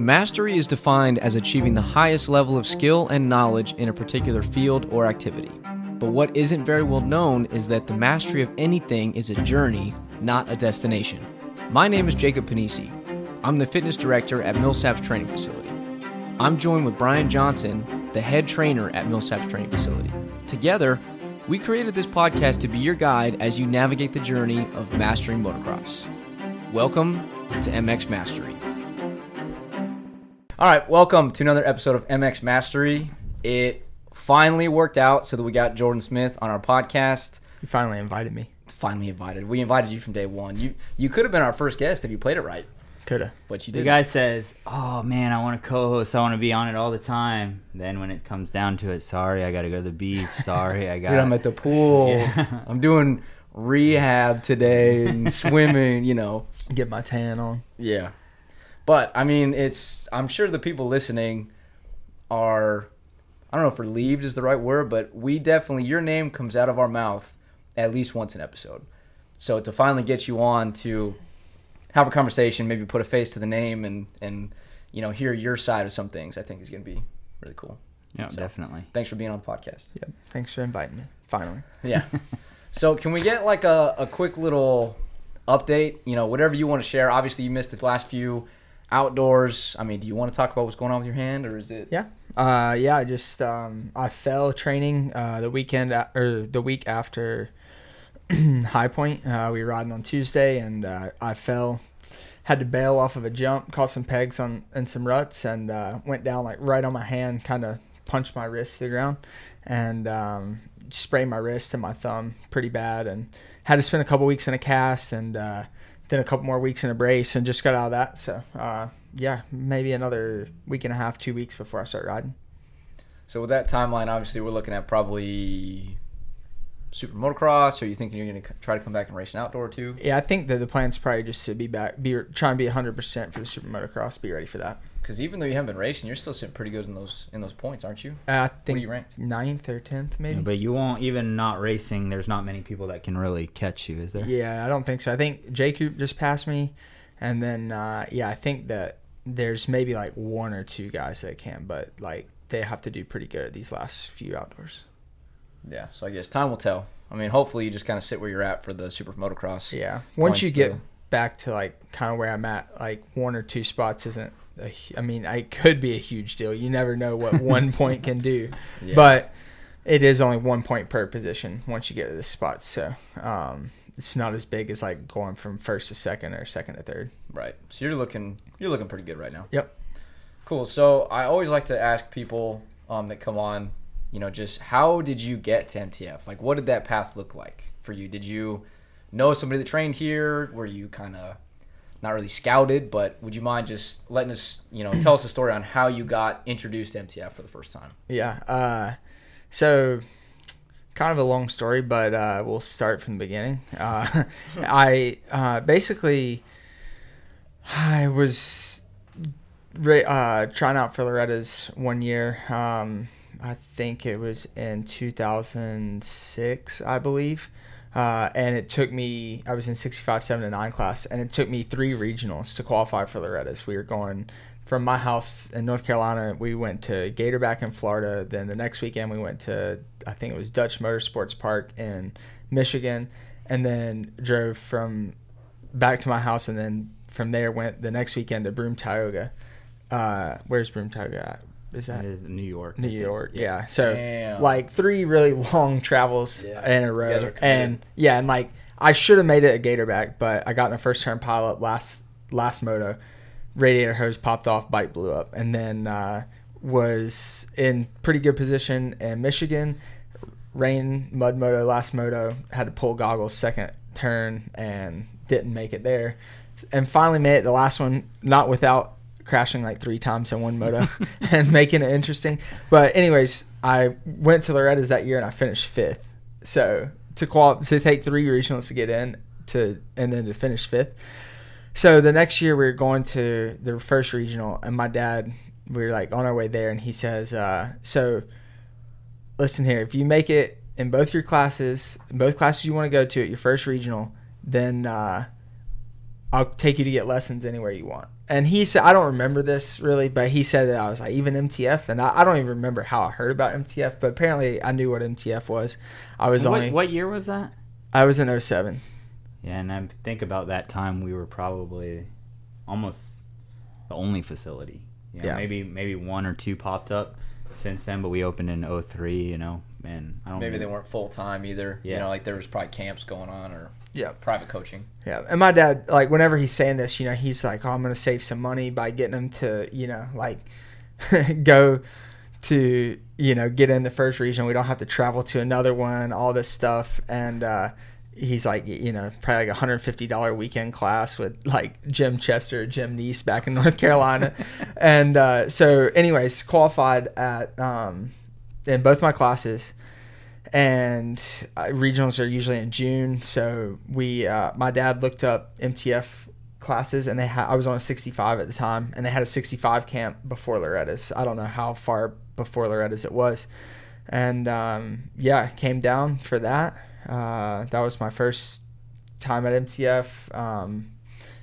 Mastery is defined as achieving the highest level of skill and knowledge in a particular field or activity. But what isn't very well known is that the mastery of anything is a journey, not a destination. My name is Jacob Panisi. I'm the fitness director at Millsaps Training Facility. I'm joined with Brian Johnson, the head trainer at Millsaps Training Facility. Together, we created this podcast to be your guide as you navigate the journey of mastering motocross. Welcome to MX Mastery. All right, welcome to another episode of MX Mastery. It finally worked out so that we got Jordon Smith on our podcast. You finally invited me. Finally invited. We invited you from day one. You you could have been our first guest if you played it right, Coulda. but you The didn't. guy says, "Oh man, I want to co-host. I want to be on it all the time." Then when it comes down to it, sorry, I got to go to the beach. Sorry, I got. Dude, I'm at the pool. Yeah. I'm doing rehab today and swimming. You know. Get my tan on. Yeah. But I mean, it's I'm sure the people listening are I don't know if relieved is the right word, but we definitely your name comes out of our mouth at least once an episode. So to finally get you on to have a conversation, maybe put a face to the name and and you know, hear your side of some things, I think is going to be really cool. Yeah, So- definitely. Thanks for being on the podcast. Yep. Thanks for inviting me. Finally. Yeah. so can we get like a, a quick little update? You know, whatever you want to share. Obviously, you missed the last few outdoors. I mean, do you want to talk about what's going on with your hand, or is it? Yeah. Uh, yeah. I just um, I fell training uh, the weekend or the week after High Point. Uh, we were riding on Tuesday, and uh, I fell. Had to bail off of a jump, caught some pegs on and some ruts, and uh, went down like right on my hand. Kind of punched my wrist to the ground, and um, sprained my wrist and my thumb pretty bad, and had to spend a couple weeks in a cast, and uh, then a couple more weeks in a brace, and just got out of that. So uh, yeah, maybe another week and a half, two weeks before I start riding. So with that timeline, obviously, we're looking at probably super motocross. Or are you thinking you're going to try to come back and race an outdoor too? Yeah, I think that the plan's probably just to be back, be trying to be 100 percent for the super motocross. Be ready for that. Because even though you haven't been racing, you're still sitting pretty good in those in those points, aren't you? Uh, I What are think you ranked? ninth or tenth, maybe. Yeah, but you won't even not racing. There's not many people that can really catch you, is there? Yeah, I don't think so. I think J Coop just passed me, and then uh, yeah, I think that there's maybe like one or two guys that can, but like they have to do pretty good at these last few outdoors. Yeah. So I guess time will tell. I mean, hopefully, you just kind of sit where you're at for the super motocross. Yeah, once you get to- back to like kind of where I'm at, like one or two spots isn't. A, I mean, it could be a huge deal. You never know what one point can do, Yeah. but it is only one point per position once you get to this spot. So um, it's not as big as like going from first to second or second to third. Right. So you're looking you're looking pretty good right now. Yep. Cool. So I always like to ask people um, that come on, you know, just how did you get to MTF? Like, what did that path look like for you? Did you know somebody that trained here? Were you kind of not really scouted, but would you mind just letting us, you know, tell us a story on how you got introduced to MTF for the first time? Yeah. Uh, so, kind of a long story, but uh, we'll start from the beginning. Uh, I uh, basically, I was uh, trying out for Loretta's one year. Um, I think it was in 2006, I believe. Uh, and it took me, I was in 65, 7 to 9 class, and it took me three regionals to qualify for Loretta's. We were going from my house in North Carolina, we went to Gatorback in Florida. Then the next weekend, we went to, I think it was Dutch Motorsports Park in Michigan, and then drove from back to my house, and then from there went the next weekend to Broome, Tioga. Uh, where's Broome, Tioga at? Is that That is New York. New York? Yeah. So Damn. like three really long travels Yeah. in a You guys are row, and yeah, and like I should have made it a Gatorback, but I got in a first turn pile up last last moto. Radiator hose popped off, bike blew up, and then uh, was in pretty good position in Michigan. Rain mud moto last moto had to pull goggles second turn and didn't make it there, and finally made it the last one not without crashing like three times in one moto and making it interesting. But anyways, I went to Loretta's that year and I finished fifth. So to qual to take three regionals to get in to and then to finish fifth. So the next year we were going to the first regional and my dad we were like on our way there and he says, uh, so listen here, if you make it in both your classes, both classes you want to go to at your first regional, then uh, I'll take you to get lessons anywhere you want. And he said I don't remember this really, but he said that I was like even MTF, and I, I don't even remember how I heard about MTF, but apparently I knew what MTF was. I was what, only what year was that? I was in 07. Yeah, and I think about that time we were probably almost the only facility. You know, Yeah. Maybe maybe one or two popped up since then, but we opened in 03, you know, and I don't Maybe know. they weren't full time either. You Yeah. know, like there was probably camps going on or Yeah. private coaching. Yeah, and my dad, like, whenever he's saying this, you know, he's like, "Oh, I'm gonna save some money by getting him to, you know, like, go to, you know, get in the first region. We don't have to travel to another one. All this stuff." And uh, he's like, you know, probably like a hundred fifty dollar weekend class with like Jim Chester, Jim Neese back in North Carolina, and uh, so, anyways, qualified at um, in both my classes and uh, regionals are usually in June. So we, uh, my dad looked up MTF classes, and they had. I was on a 65 at the time, and they had a 65 camp before Loretta's. I don't know how far before Loretta's it was, and um, yeah, came down for that. Uh, that was my first time at MTF. Um,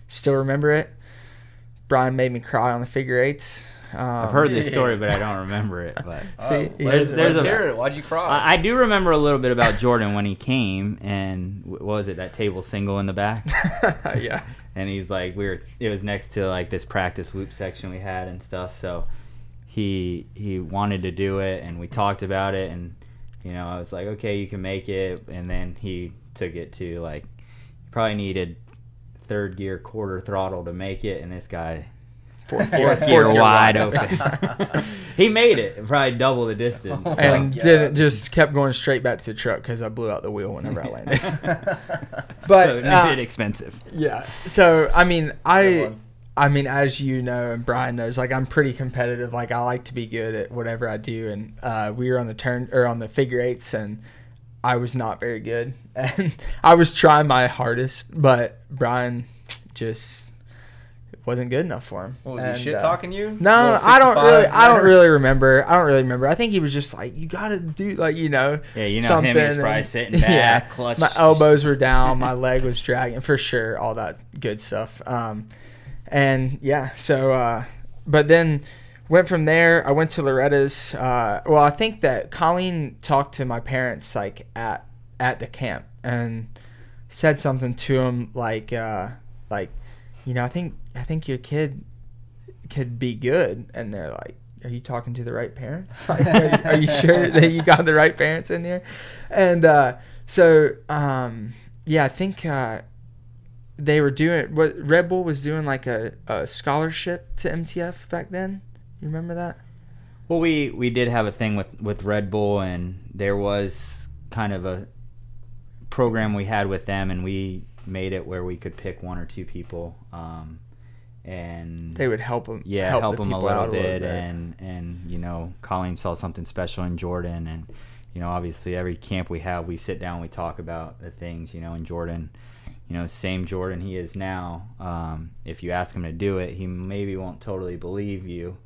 still remember it. Brian made me cry on the figure eights. Um, I've heard this story, but I don't remember it. But See, oh, he there's, there's let's a- hear it. Why'd you cry? I, I do remember a little bit about Jordon when he came, and what was it that table single in the back? yeah. and he's like we were it was next to like this practice loop section we had and stuff so he he wanted to do it and we talked about it and you know i was like okay you can make it and then he took it to like you probably needed third gear quarter throttle to make it and this guy Fourth fourth gear, gear fourth gear wide wide. open he made it probably double the distance Oh, so. and didn't just kept going straight back to the truck because I blew out the wheel whenever I landed. so but it made uh, it expensive yeah, so I mean, I. I mean, as you know, and Brian knows, like I'm pretty competitive. Like I like to be good at whatever I do, and uh, we were on the turn or on the figure eights, and I was not very good, and I was trying my hardest, but Brian just wasn't good enough for him. What was he And, shit uh, talking you? No, I don't 65 really. I don't really remember. I don't really remember. I think he was just like, "You got to do like you know." yeah you know him he was something, probably sitting back clutch My elbows were down, my leg was dragging for sure, all that good stuff. Um, and yeah, so uh, but then went from there. I went to Loretta's. Uh, well, I think that Colleen talked to my parents like at at the camp and said something to him like uh, like you know I think I think your kid could be good, and they're like. Are you talking to the right parents? Like, are, you, are you sure that you got the right parents in here? And uh, so, um, yeah, I think uh, they were doing what Red Bull was doing like a, a scholarship to MTF back then. You remember that? Well, we we did have a thing with with Red Bull, and there was kind of a program we had with them, and we made it where we could pick one or two people, um, and They would help him. yeah, help, help, them a little out bit, and and you know, Colleen saw something special in Jordon, and you know, obviously every camp we have, we sit down, we talk about the things, you know, in Jordon. You know, same Jordon he is now. Um, if you ask him to do it, he maybe won't totally believe you,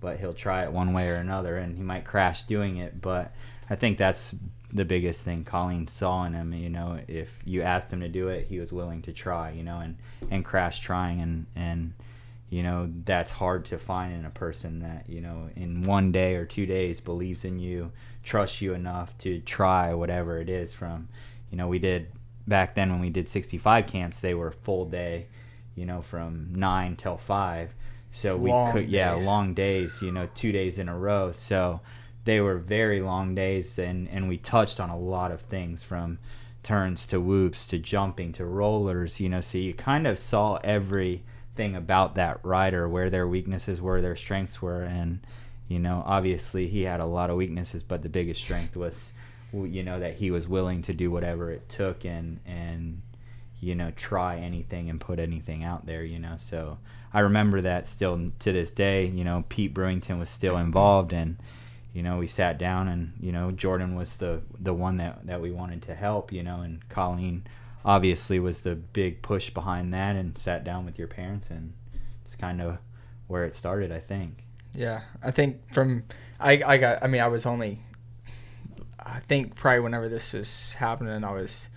but he'll try it one way or another, and he might crash doing it. But I think that's the biggest thing Colleen saw in him. You know, if you asked him to do it, he was willing to try. You know, and and crash trying, and and you know that's hard to find in a person that you know in one day or two days believes in you, trusts you enough to try whatever it is. From you know, we did back then when we did 65 camps, they were full day. You know, from nine till five. So we Long could, yeah, days. long days. You know, two days in a row. So they were very long days, and and we touched on a lot of things from turns to whoops to jumping to rollers. You know, so you kind of saw everything about that rider, where their weaknesses were, their strengths were, and you know, obviously he had a lot of weaknesses, but the biggest strength was, you know, that he was willing to do whatever it took and and you know try anything and put anything out there. You know, so I remember that still to this day. You know, Pete Brewington was still involved and you know, we sat down and, you know, Jordon was the the one that, that we wanted to help, you know, and Colleen obviously was the big push behind that and sat down with your parents and it's kind of where it started, I think. Yeah, I think from I I got. I mean, I was only. I think probably whenever this was happening, I was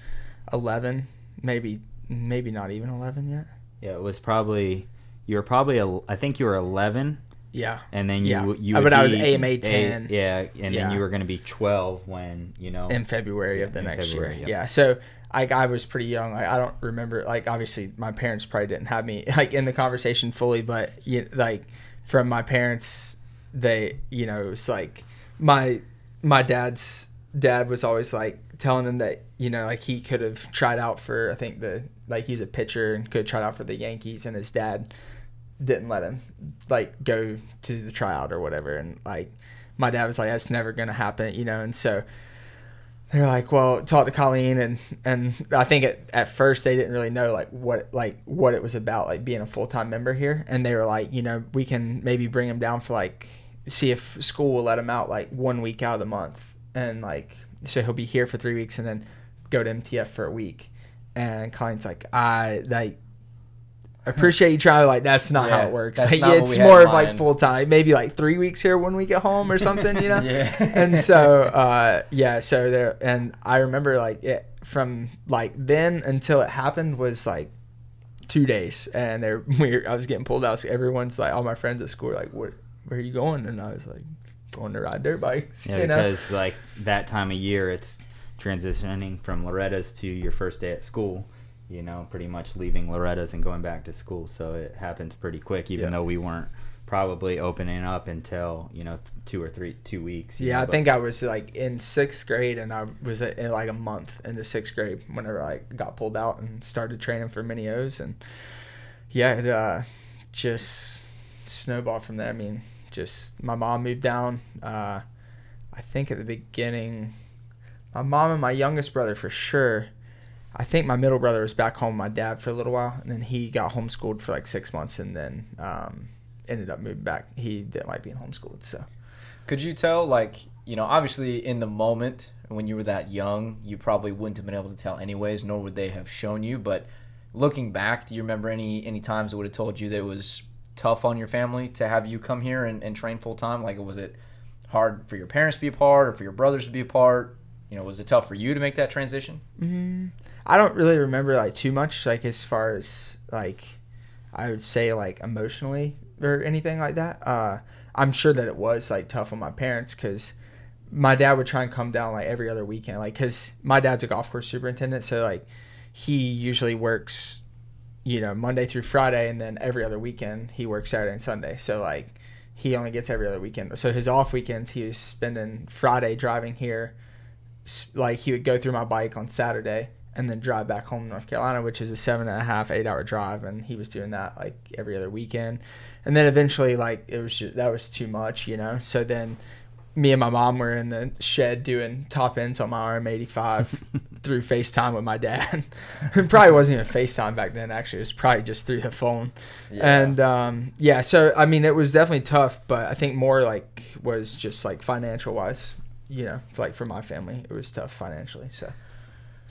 eleven, maybe maybe not even eleven yet. Yeah, it was probably you were probably a, I think you were 11 Yeah. and then you Yeah. you Uh, would but I was AMA a- 10. yeah and Yeah. then you were going to be 12 when you know in February of the next February, year. yeah. Yeah. So like I was pretty young. Like I don't remember. Like obviously my parents probably didn't have me like in the conversation fully, but you like from my parents, they you know it was like my my dad's dad was always like telling him that you know like he could have tried out for I think the like he was a pitcher and could have tried out for the Yankees, and his dad didn't let him like go to the tryout or whatever. And like my dad was like that's never gonna happen you know? And so they're like well talk to colleen. And and i think at, at first they didn't really know like what like what it was about like being a full-time member here. And they were like you know we can maybe bring him down for like see if school will let him out like one week out of the month. And like so he'll be here for three weeks and then go to mtf for a week. And colleen's like i like appreciate you trying like that's not how it works. that's like, it's we more of like full time maybe like three weeks here one week at home or something you know? Yeah. and so uh yeah so there and i remember like it from like then until it happened was like two days. And they're we i was getting pulled out so everyone's like all my friends at school like what where are you going? And i was like going to ride dirt bikes Yeah, you know? because like that time of year, it's transitioning from Loretta's to your first day at school. You know, pretty much leaving Loretta's and going back to school. So it happens pretty quick, even Yeah. though we weren't probably opening up until you know two or three two weeks. yeah know, i think i was like in sixth grade and i was in like a month into sixth grade whenever i got pulled out and started training for mini o's and yeah it uh just snowballed from there i mean just my mom moved down uh i think at the beginning my mom and my youngest brother for sure i think my middle brother was back home with my dad for a little while and then he got homeschooled for like six months and then um ended up moving back he didn't like being homeschooled so Could you tell, like, you know, obviously in the moment when you were that young, you probably wouldn't have been able to tell anyways, nor would they have shown you. But looking back, do you remember any any times that would have told you that it was tough on your family to have you come here and, and train full time? Like, was it hard for your parents to be apart or for your brothers to be apart? You know, was it tough for you to make that transition? Mm, I don't really remember like too much, like as far as like I would say like emotionally or anything like that. Uh, I'm sure that it was like tough on my parents because my dad would try and come down like every other weekend, like because my dad's a golf course superintendent, so like he usually works, you know, Monday through Friday, and then every other weekend he works Saturday and Sunday. So like he only gets every other weekend. So his off weekends he was spending Friday driving here like he would go through my bike on Saturday and then drive back home to North Carolina, which is a seven and a half, eight hour drive, and he was doing that like every other weekend. And then eventually, like it was just, that was too much, you know. So then, me and my mom were in the shed doing top ends on my RM85 through FaceTime with my dad. it probably wasn't even FaceTime back then. Actually, it was probably just through the phone. Yeah. And um, yeah, so I mean, it was definitely tough, but I think more like was just like financial wise, you know, like for my family, it was tough financially. So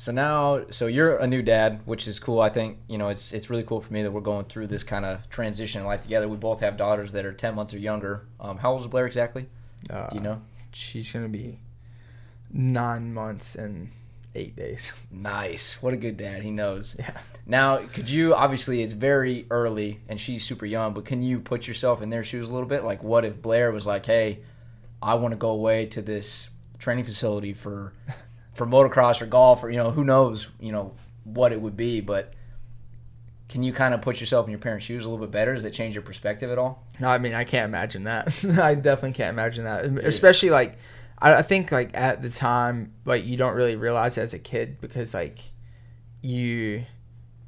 So now, so you're a new dad, which is cool. I think you know it's it's really cool for me that we're going through this kind of transition in life together. We both have daughters that are ten months or younger. Um, how old is Blair exactly? uh, Do you know? she's gonna be nine months and eight days. Nice. What a good dad. He knows. Yeah. Now, could you obviously it's very early and she's super young, but can you put yourself in their shoes a little bit? Like, what if Blair was like, "Hey, I want to go away to this training facility for for motocross or golf or you know who knows you know what it would be, but." Can you kind of put yourself in your parents' shoes a little bit better? Does it change your perspective at all? No, I mean I can't imagine that. I definitely can't imagine that. Especially like I, I think like at the time like you don't really realize as a kid because like you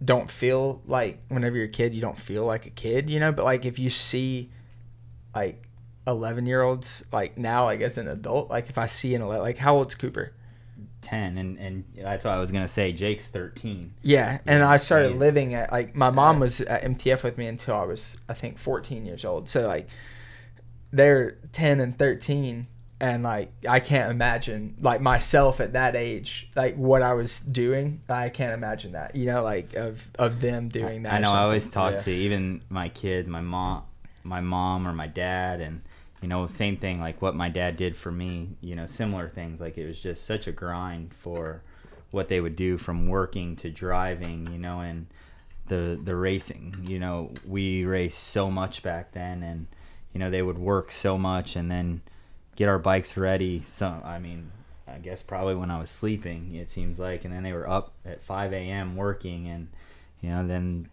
don't feel like whenever you're a kid you don't feel like a kid, you know. But like if you see like eleven year olds like now like as an adult, like if I see an ele- like how old's Cooper? Ten, and and that's what I was gonna say. Jake's thirteen. Yeah, and I started living at like my mom was at MTF with me until I was I think 14 years old. So like they're 10 and 13 and like I can't imagine like myself at that age like what I was doing. I can't imagine that. You know like of of them doing that. I know. I always talk Yeah. to even my kids, my mom, my mom or my dad, and you know, same thing. Like what my dad did for me. You know, similar things. Like it was just such a grind for what they would do from working to driving. You know, and the the racing. You know, we raced so much back then, and you know they would work so much, and then get our bikes ready. So I mean, I guess probably when I was sleeping, it seems like, and then they were up at 5 a.m. working, and you know then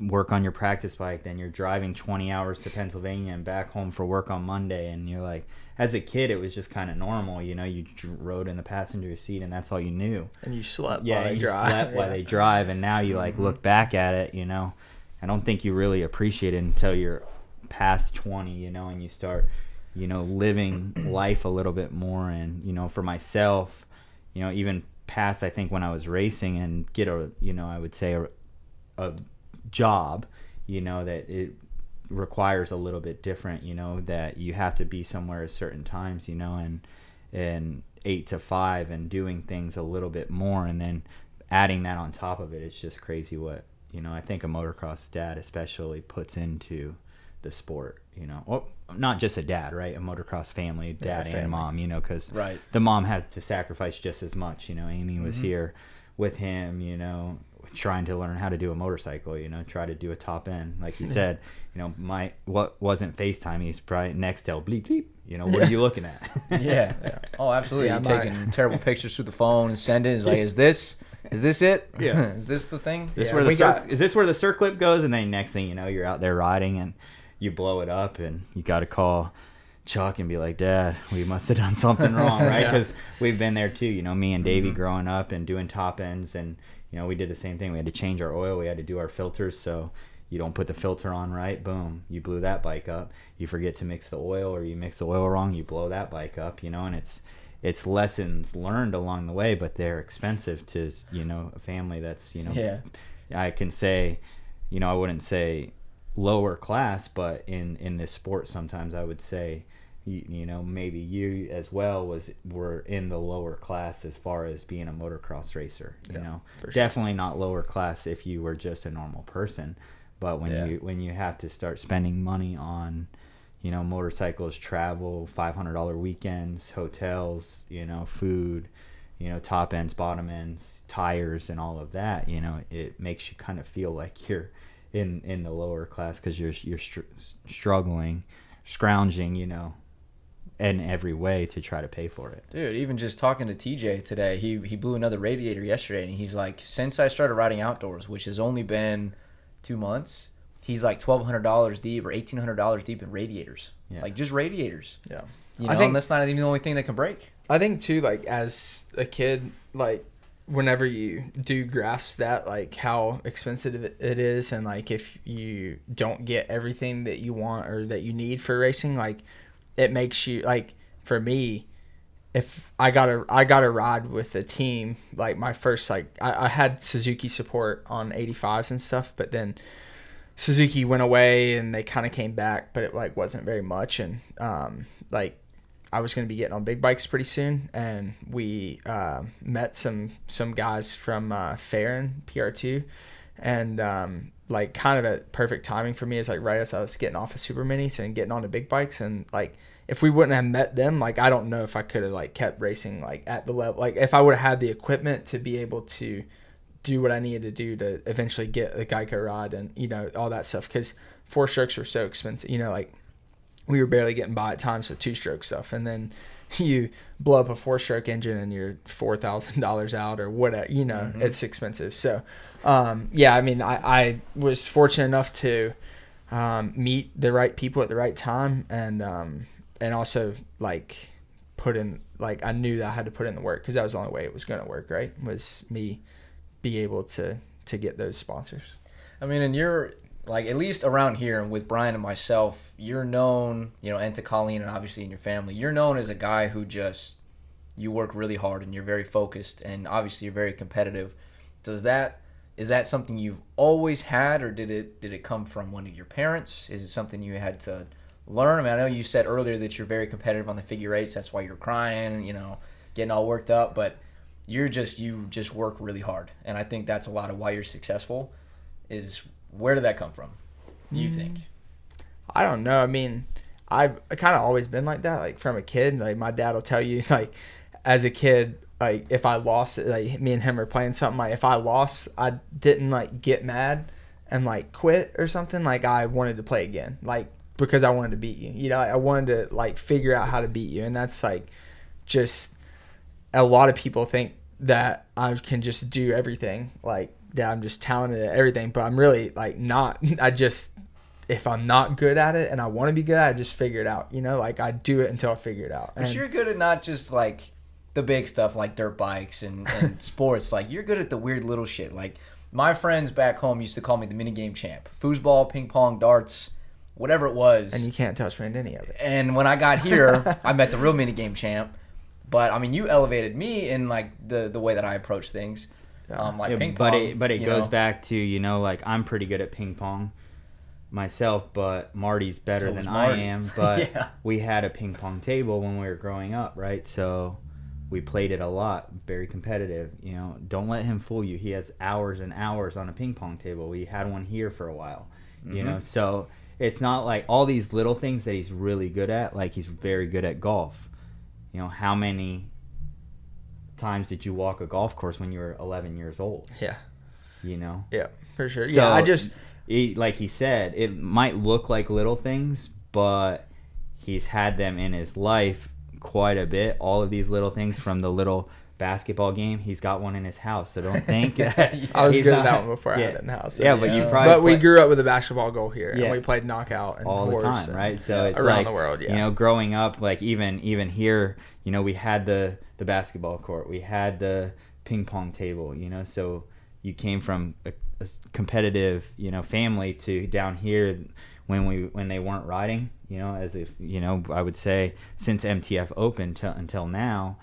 work on your practice bike. Then you're driving 20 hours to Pennsylvania and back home for work on Monday, and you're like, as a kid, it was just kind of normal. You know, you rode in the passenger seat, and that's all you knew. And you slept. Yeah, while they you drive. slept while they drive, and now you like Mhm. look back at it. You know, I don't think you really appreciate it until you're past 20. You know, and you start, you know, living life a little bit more. And you know, for myself, you know, even past I think when I was racing and get a, you know, I would say a, a job, you know, that it requires a little bit different, you know, that you have to be somewhere at certain times, you know, and and eight to five and doing things a little bit more and then adding that on top of it, it's just crazy what you know, I think a motocross dad especially puts into the sport, you know. Well, not just a dad, right? A motocross family, Yeah, dad family. and mom, you know, because Right. the mom had to sacrifice just as much. You know, Amy was Mhm. here with him, you know, trying to learn how to do a motorcycle, you know, try to do a top end. Like you said, you know, my what wasn't FaceTime, he's probably next Nextel bleep bleep. You know, what are you looking at? Yeah. Yeah. Oh, absolutely. Yeah, You're my- taking terrible pictures through the phone and sending. It's like, is this, is this it? Yeah. is this the thing? This Yeah, where the cir- got- is this where the circlip goes, and then next thing you know, you're out there riding and you blow it up, and you got to call Chuck and be like, "Dad, we must have done something wrong, right?" Yeah. Because we've been there too. You know, me and Davey Mhm. growing up and doing top ends, and you know, we did the same thing. We had to change our oil, we had to do our filters, so you don't put the filter on right, boom, you blew that bike up. You forget to mix the oil, or you mix the oil wrong, you blow that bike up. You know, and it's it's lessons learned along the way, but they're expensive to you know a family that's you know Yeah. I can say, you know, I wouldn't say lower class, but in in this sport, sometimes I would say, you, you know, maybe you as well was were in the lower class as far as being a motocross racer. You Yeah, know, sure. definitely not lower class if you were just a normal person, but when Yeah. you when you have to start spending money on you know motorcycles travel $500 weekends hotels you know food you know top ends bottom ends tires and all of that you know it makes you kind of feel like you're in in the lower class because you're you're str- struggling scrounging you know in every way to try to pay for it Dude, even just talking to TJ today, he he blew another radiator yesterday, and he's like, since I started riding outdoors, which has only been two months, he's like twelve hundred dollars deep or eighteen hundred dollars deep in radiators, Yeah. like just radiators. Yeah. You I know, think- and that's not even the only thing that can break. I think too, like as a kid, like whenever you do grasp that, like how expensive it it is, and like if you don't get everything that you want or that you need for racing, like it makes you like for me, if I got a I got a ride with a team, like my first like I, I had Suzuki support on 85s and stuff, but then Suzuki went away and they kind of came back, but it like wasn't very much, and um like I was going to be getting on big bikes pretty soon, and we uh, met some some guys from uh, Farron PR2, and um, like kind of at perfect timing for me is like right as I was getting off of super minis and getting onto big bikes, and like if we wouldn't have met them, like I don't know if I could have like kept racing like at the level, like if I would have had the equipment to be able to do what I needed to do to eventually get a Geico rod and you know all that stuff because four strokes were so expensive, you know like we were barely getting by at times with two stroke stuff. And then you blow up a four stroke engine and you're four thousand dollars out or whatever you know Mhm. it's expensive. So um, yeah i mean I, I was fortunate enough to um, meet the right people at the right time and um, and also like put in like i knew that i had to put in the work because that was the only way it was going to work right? Was me be able to to get those sponsors. I mean, and you're like at least around here with Brian and myself, you're known, you know, and to Colleen and obviously in your family, you're known as a guy who just you work really hard and you're very focused and obviously you're very competitive. Does that is that something you've always had or did it did it come from one of your parents? Is it something you had to learn? I mean, I know you said earlier that you're very competitive on the figure eights, that's why you're crying, you know, getting all worked up, but you're just you just work really hard. And I think that's a lot of why you're successful is where did that come from? Do you mm. think? I don't know. I mean, I've kind of always been like that. Like from a kid, like my dad will tell you, like as a kid, like if I lost, like me and him are playing something. Like if I lost, I didn't like get mad. and like quit or something, like I wanted to play again, like because I wanted to beat you. You know, I wanted to like figure out how to beat you, and that's like just a lot of people think that I can just do everything, like that I'm just talented at everything, but I'm really like not. I just if I'm not good at it and I want to be good at it, I just figure it out. You know, like I do it until I figure it out. But And- you're good at not just like the big stuff like dirt bikes and, and sports. Like you're good at the weird little shit. Like my friends back home used to call me the minigame champ. Foosball, ping pong, darts, whatever it was. and you can't touch me in any of it. And when I got here, I met the real minigame champ. But I mean, you elevated me in like the the way that I approach things. Um, like Yeah, ping but pong, it but it goes know. back to you know like I'm pretty good at ping pong myself, but Marty's better So than is I am. But Yeah. we had a ping pong table when we were growing up, right? So we played it a lot, very competitive. You know, don't let him fool you. He has hours and hours on a ping pong table. We had one here for a while. You know, so it's not like all these little things that he's really good at. Like he's very good at golf. You know, how many times did you walk a golf course when you were 11 years old? Yeah, You know, yeah, for sure. So- yeah, I just he, like he said, it might look like little things, but he's had them in his life quite a bit. All of these little things from the little basketball game, he's got one in his house. So don't think that I was good at that one before I had it in the house. Yeah, but you probably but we grew up with a basketball goal here, Yeah. and we played knockout and all the time, and- right? So it's around like the world. Yeah, you know, growing up, like even even here, you know, we had the the basketball court, we had the ping pong table, you know, so you came from a, a competitive, you know, family to down here when we when they weren't riding, you know, as if you know, I would say since MTF opened until now,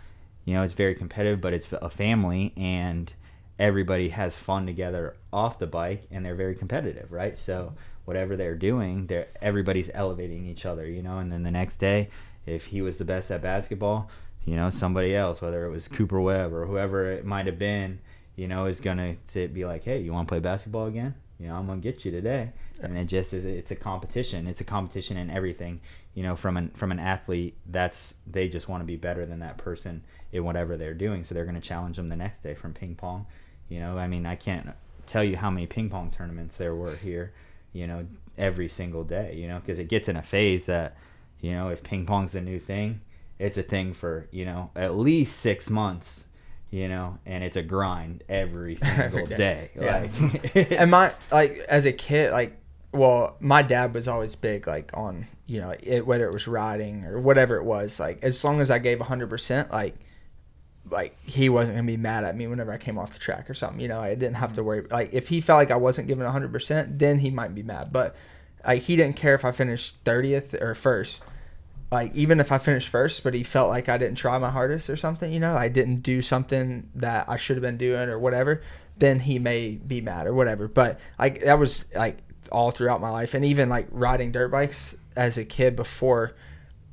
you know, it's very competitive, but it's a family and everybody has fun together off the bike and they're very competitive, right? So whatever they're doing, they're everybody's elevating each other, you know. And then the next day, if he was the best at basketball, you know, somebody else, whether it was Cooper Webb or whoever it might have been, you know, is gonna to be like, hey, you want to play basketball again? You know, I'm gonna get you today. And it just is. It's a competition. It's a competition in everything. You know, from an from an athlete, that's they just want to be better than that person in whatever they're doing. So they're gonna challenge them the next day from ping pong. You know, I mean, I can't tell you how many ping pong tournaments there were here. You know, every single day. You know, because it gets in a phase that, you know, if ping pong's a new thing, it's a thing for you know at least six months. You know, and it's a grind every single Every day. day. Yeah. Like, and my like as a kid, like well, my dad was always big like on you know it, whether it was riding or whatever it was. Like as long as I gave hundred percent, like like he wasn't gonna be mad at me whenever I came off the track or something. You know, I didn't have to mm-hmm. worry. Like if he felt like I wasn't giving hundred percent, then he might be mad. But like he didn't care if I finished thirtieth or first. Like even if I finished first, but he felt like I didn't try my hardest or something. You know, I didn't do something that I should have been doing or whatever. Then he may be mad or whatever. But like that was like all throughout my life, and even like riding dirt bikes as a kid before,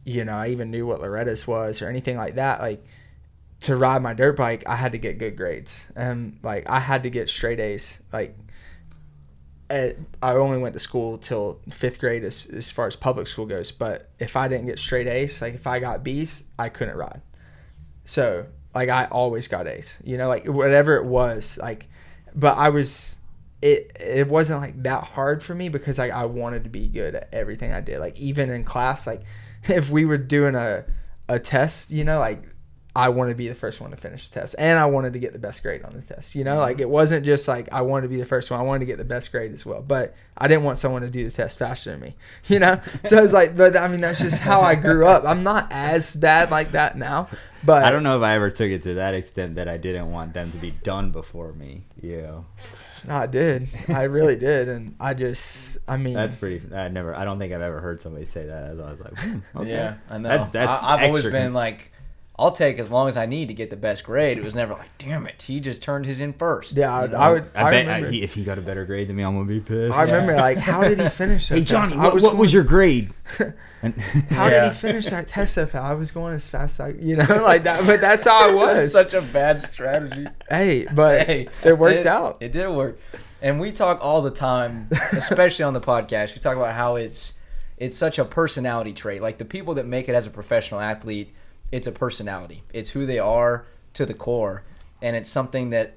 you know, I even knew what Loretta's was or anything like that. Like to ride my dirt bike, I had to get good grades, and like I had to get straight A's. Like at, I only went to school till fifth grade as, as far as public school goes. But if I didn't get straight A's, like if I got B's, I couldn't ride. So like I always got A's. You know, like whatever it was, like. But I was, it it wasn't like that hard for me because like I wanted to be good at everything I did. Like even in class, like if we were doing a a test, you know, like I wanted to be the first one to finish the test, and I wanted to get the best grade on the test. You know, like it wasn't just like I wanted to be the first one; I wanted to get the best grade as well. But I didn't want someone to do the test faster than me. You know, so it's like, but I mean, that's just how I grew up. I'm not as bad like that now, but I don't know if I ever took it to that extent that I didn't want them to be done before me. You know, No, I did. I really did, and I just, I mean, that's pretty. I never. I don't think I've ever heard somebody say that. As I was like, hmm, okay. Yeah, I know. That's that's. I, have always extra been like, I'll take as long as I need to get the best grade. It was never like, damn it, he just turned his in first. yeah, I, You know? I would. I, I, bet remember. he, if he got a better grade than me, I'm gonna be pissed. I remember, like, how did he finish? So Hey? Johnny, I what, what going- was your grade? And How did he finish that test so fast? I was going as fast as I, you know, like that. But that's how I That's was. such a bad strategy. hey, but hey, it worked out. It did work, and we talk all the time, especially on the podcast. We talk about how it's it's such a personality trait. Like the people that make it as a professional athlete, it's a personality. It's who they are to the core, and it's something that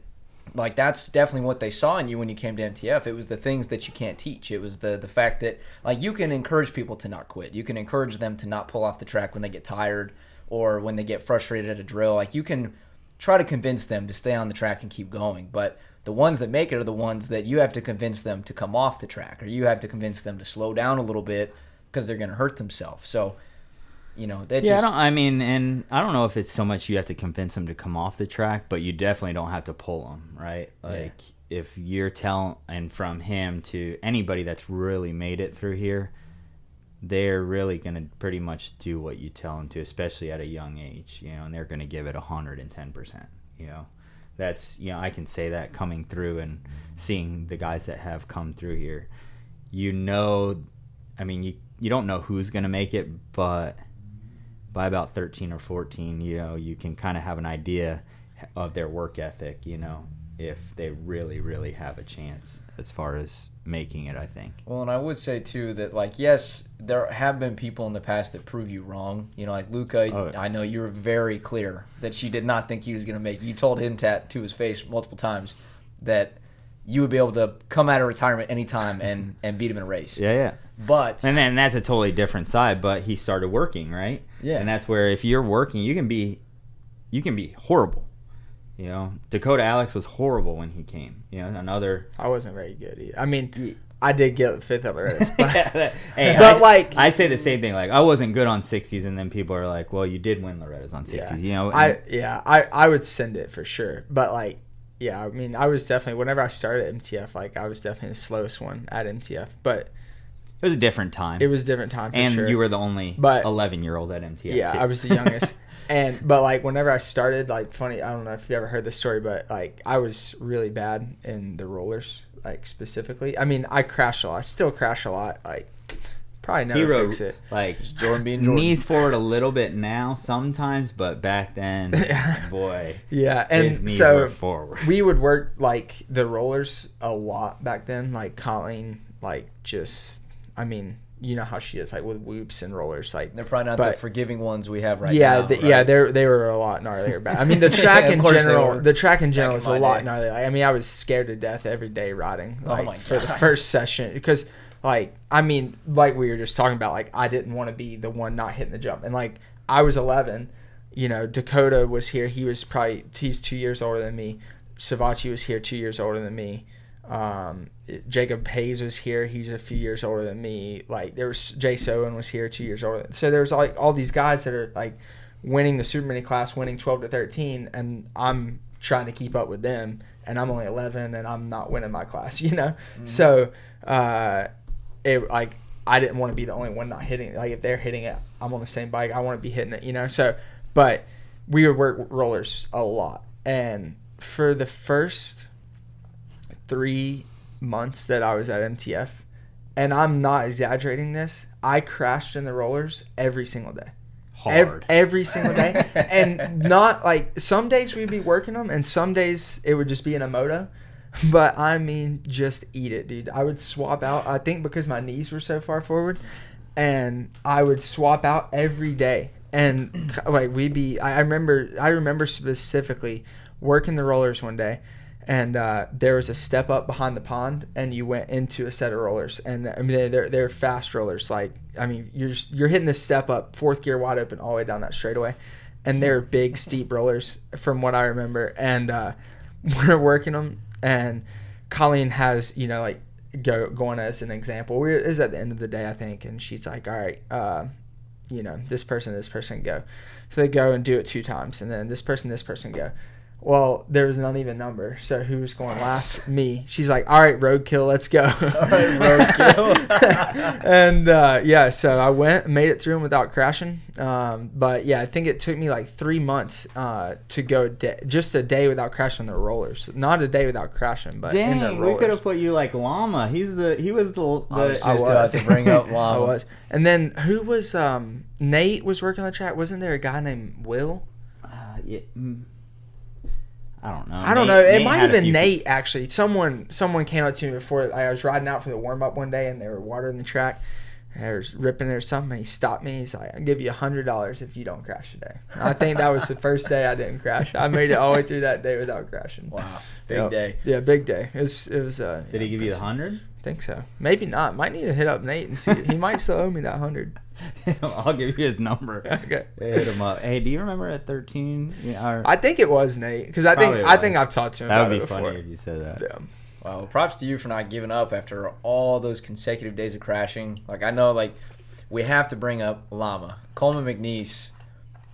like that's definitely what they saw in you when you came to MTF. It was the things that you can't teach. It was the the fact that like you can encourage people to not quit. You can encourage them to not pull off the track when they get tired or when they get frustrated at a drill. Like you can try to convince them to stay on the track and keep going. But the ones that make it are the ones that you have to convince them to come off the track or you have to convince them to slow down a little bit because they're going to hurt themselves. So you know, that yeah, just I don't. I mean, and I don't know if it's so much you have to convince them to come off the track, but you definitely don't have to pull them, right? Like if you're telling, and from him to anybody that's really made it through here, they're really gonna pretty much do what you tell them to, especially at a young age, you know, and they're gonna give it hundred and ten percent, you know. That's you know I can say that coming through and seeing the guys that have come through here, you know, I mean you you don't know who's gonna make it, but by about 13 or 14, you know, you can kind of have an idea of their work ethic, you know, if they really, really have a chance as far as making it, I think. Well, and I would say too that like yes, there have been people in the past that prove you wrong. You know, like Luca. Oh. I know you were very clear that she did not think he was going to make. it. You told him tat to his face multiple times that you would be able to come out of retirement anytime and and beat him in a race. Yeah, yeah. But And then that's a totally different side, but he started working, right? Yeah. And that's where if you're working, you can be you can be horrible. You know, Dakota Alix was horrible when he came. You know, another I wasn't very good. Either. I mean, I did get fifth at Loretta's, but hey, But, I, like- I say the same thing. Like I wasn't good on sixties, and then people are like, "Well, you did win Loretta's on sixties." You know, I yeah, I I would send it for sure. But like, yeah, I mean, I was definitely whenever I started MTF, like I was definitely the slowest one at MTF. But it was a different time, it was a different time for and sure. you were the only But- eleven year old at MTF. yeah, too. I was the youngest. and but like whenever I started, like funny, I don't know if you ever heard this story, but like I was really bad in the rollers, like specifically. I mean, I crash a lot. I still crash a lot. Like probably never Hero, fix it. like Jordon being Jordon. knees forward a little bit now sometimes, but back then, boy, Yeah, his and knees so were forward. we would work like the rollers a lot back then. Like Colleen, like just, I mean, you know how she is, like with whoops and rollers, like they're probably not but- the forgiving ones we have right yeah, now. the, right? yeah, they they were a lot gnarlier back. I mean, the track Of in general, the track in general in was a lot day. gnarlier. I mean, I was scared to death every day riding, Oh like my for the first session because. Like I mean, like we were just talking about, like I didn't want to be the one not hitting the jump, and like I was 11, you know, Dakota was here. He was probably he's two years older than me. Savatgy was here two years older than me. Um, Jacob Hayes was here. He's a few years older than me. Like there was Jay Sowen was here two years older. So there's like all these guys that are like winning the super mini class, winning 12 to 13, and I'm trying to keep up with them, and I'm only 11, and I'm not winning my class, you know. So uh, it like I didn't want to be the only one not hitting. it. Like if they're hitting it, I'm on the same bike. I want to be hitting it, you know. So, but we would work rollers a lot, and for the first three months that I was at MTF, and I'm not exaggerating this, I crashed in the rollers every single day. Hard. every single day, and not like some days we'd be working them, and some days it would just be in a moto. But I mean, just eat it, dude. I would swap out. I think because my knees were so far forward, and I would swap out every day. And like we'd be, I I remember, I remember specifically working the rollers one day, and uh, there was a step up behind the pond, and you went into a set of rollers, and I mean they- they're they're fast rollers. Like I mean, you're just- you're hitting this step up, fourth gear wide open, all the way down that straightaway, and they're big steep rollers from what I remember, and uh, we're working them, and Colleen has you know like go going as an example. We're is at the end of the day, I think, and she's like, all right. Uh, you know, this person, this person go. So they go and do it two times, and then this person, this person go. Well, there was an uneven number, so who was going last? Me. She's like, "All right, roadkill, let's go." roadkill. and uh, yeah, so I went, made it through them without crashing. Um, but yeah, I think it took me like three months uh, to go da- just a day without crashing the rollers. Not a day without crashing, but in the Dang, we could have put you like Llama. He's the he was the, the I was I just about to bring up I Llama. was. And then who was um Nate was working on the track? Wasn't there a guy named Will? uh, yeah, mm, I don't know. I don't Nate- know. It Nate might have been few- Nate actually. Someone someone came up to me before I was riding out for the warm up one day and they were watering the track I was ripping it or something. He stopped me. He's like, "I'll give you a hundred dollars if you don't crash today." And I think that was the first day I didn't crash. I made it all the way through that day without crashing. Wow, big Yep. day. Yeah, big day. It was. It was. Uh, Did yeah, he give you a hundred? I think so. Maybe not. Might need to hit up Nate and see. he might still owe me that hundred. I'll give you his number. Okay. Hit him up. Hey, do you remember at 13? Yeah, or- I think it was Nate because I think Probably I think I've talked to him that about would it be before. funny if you said that. Yeah. Well, props to you for not giving up after all those consecutive days of crashing. Like I know, like we have to bring up Llama Coleman McNeese.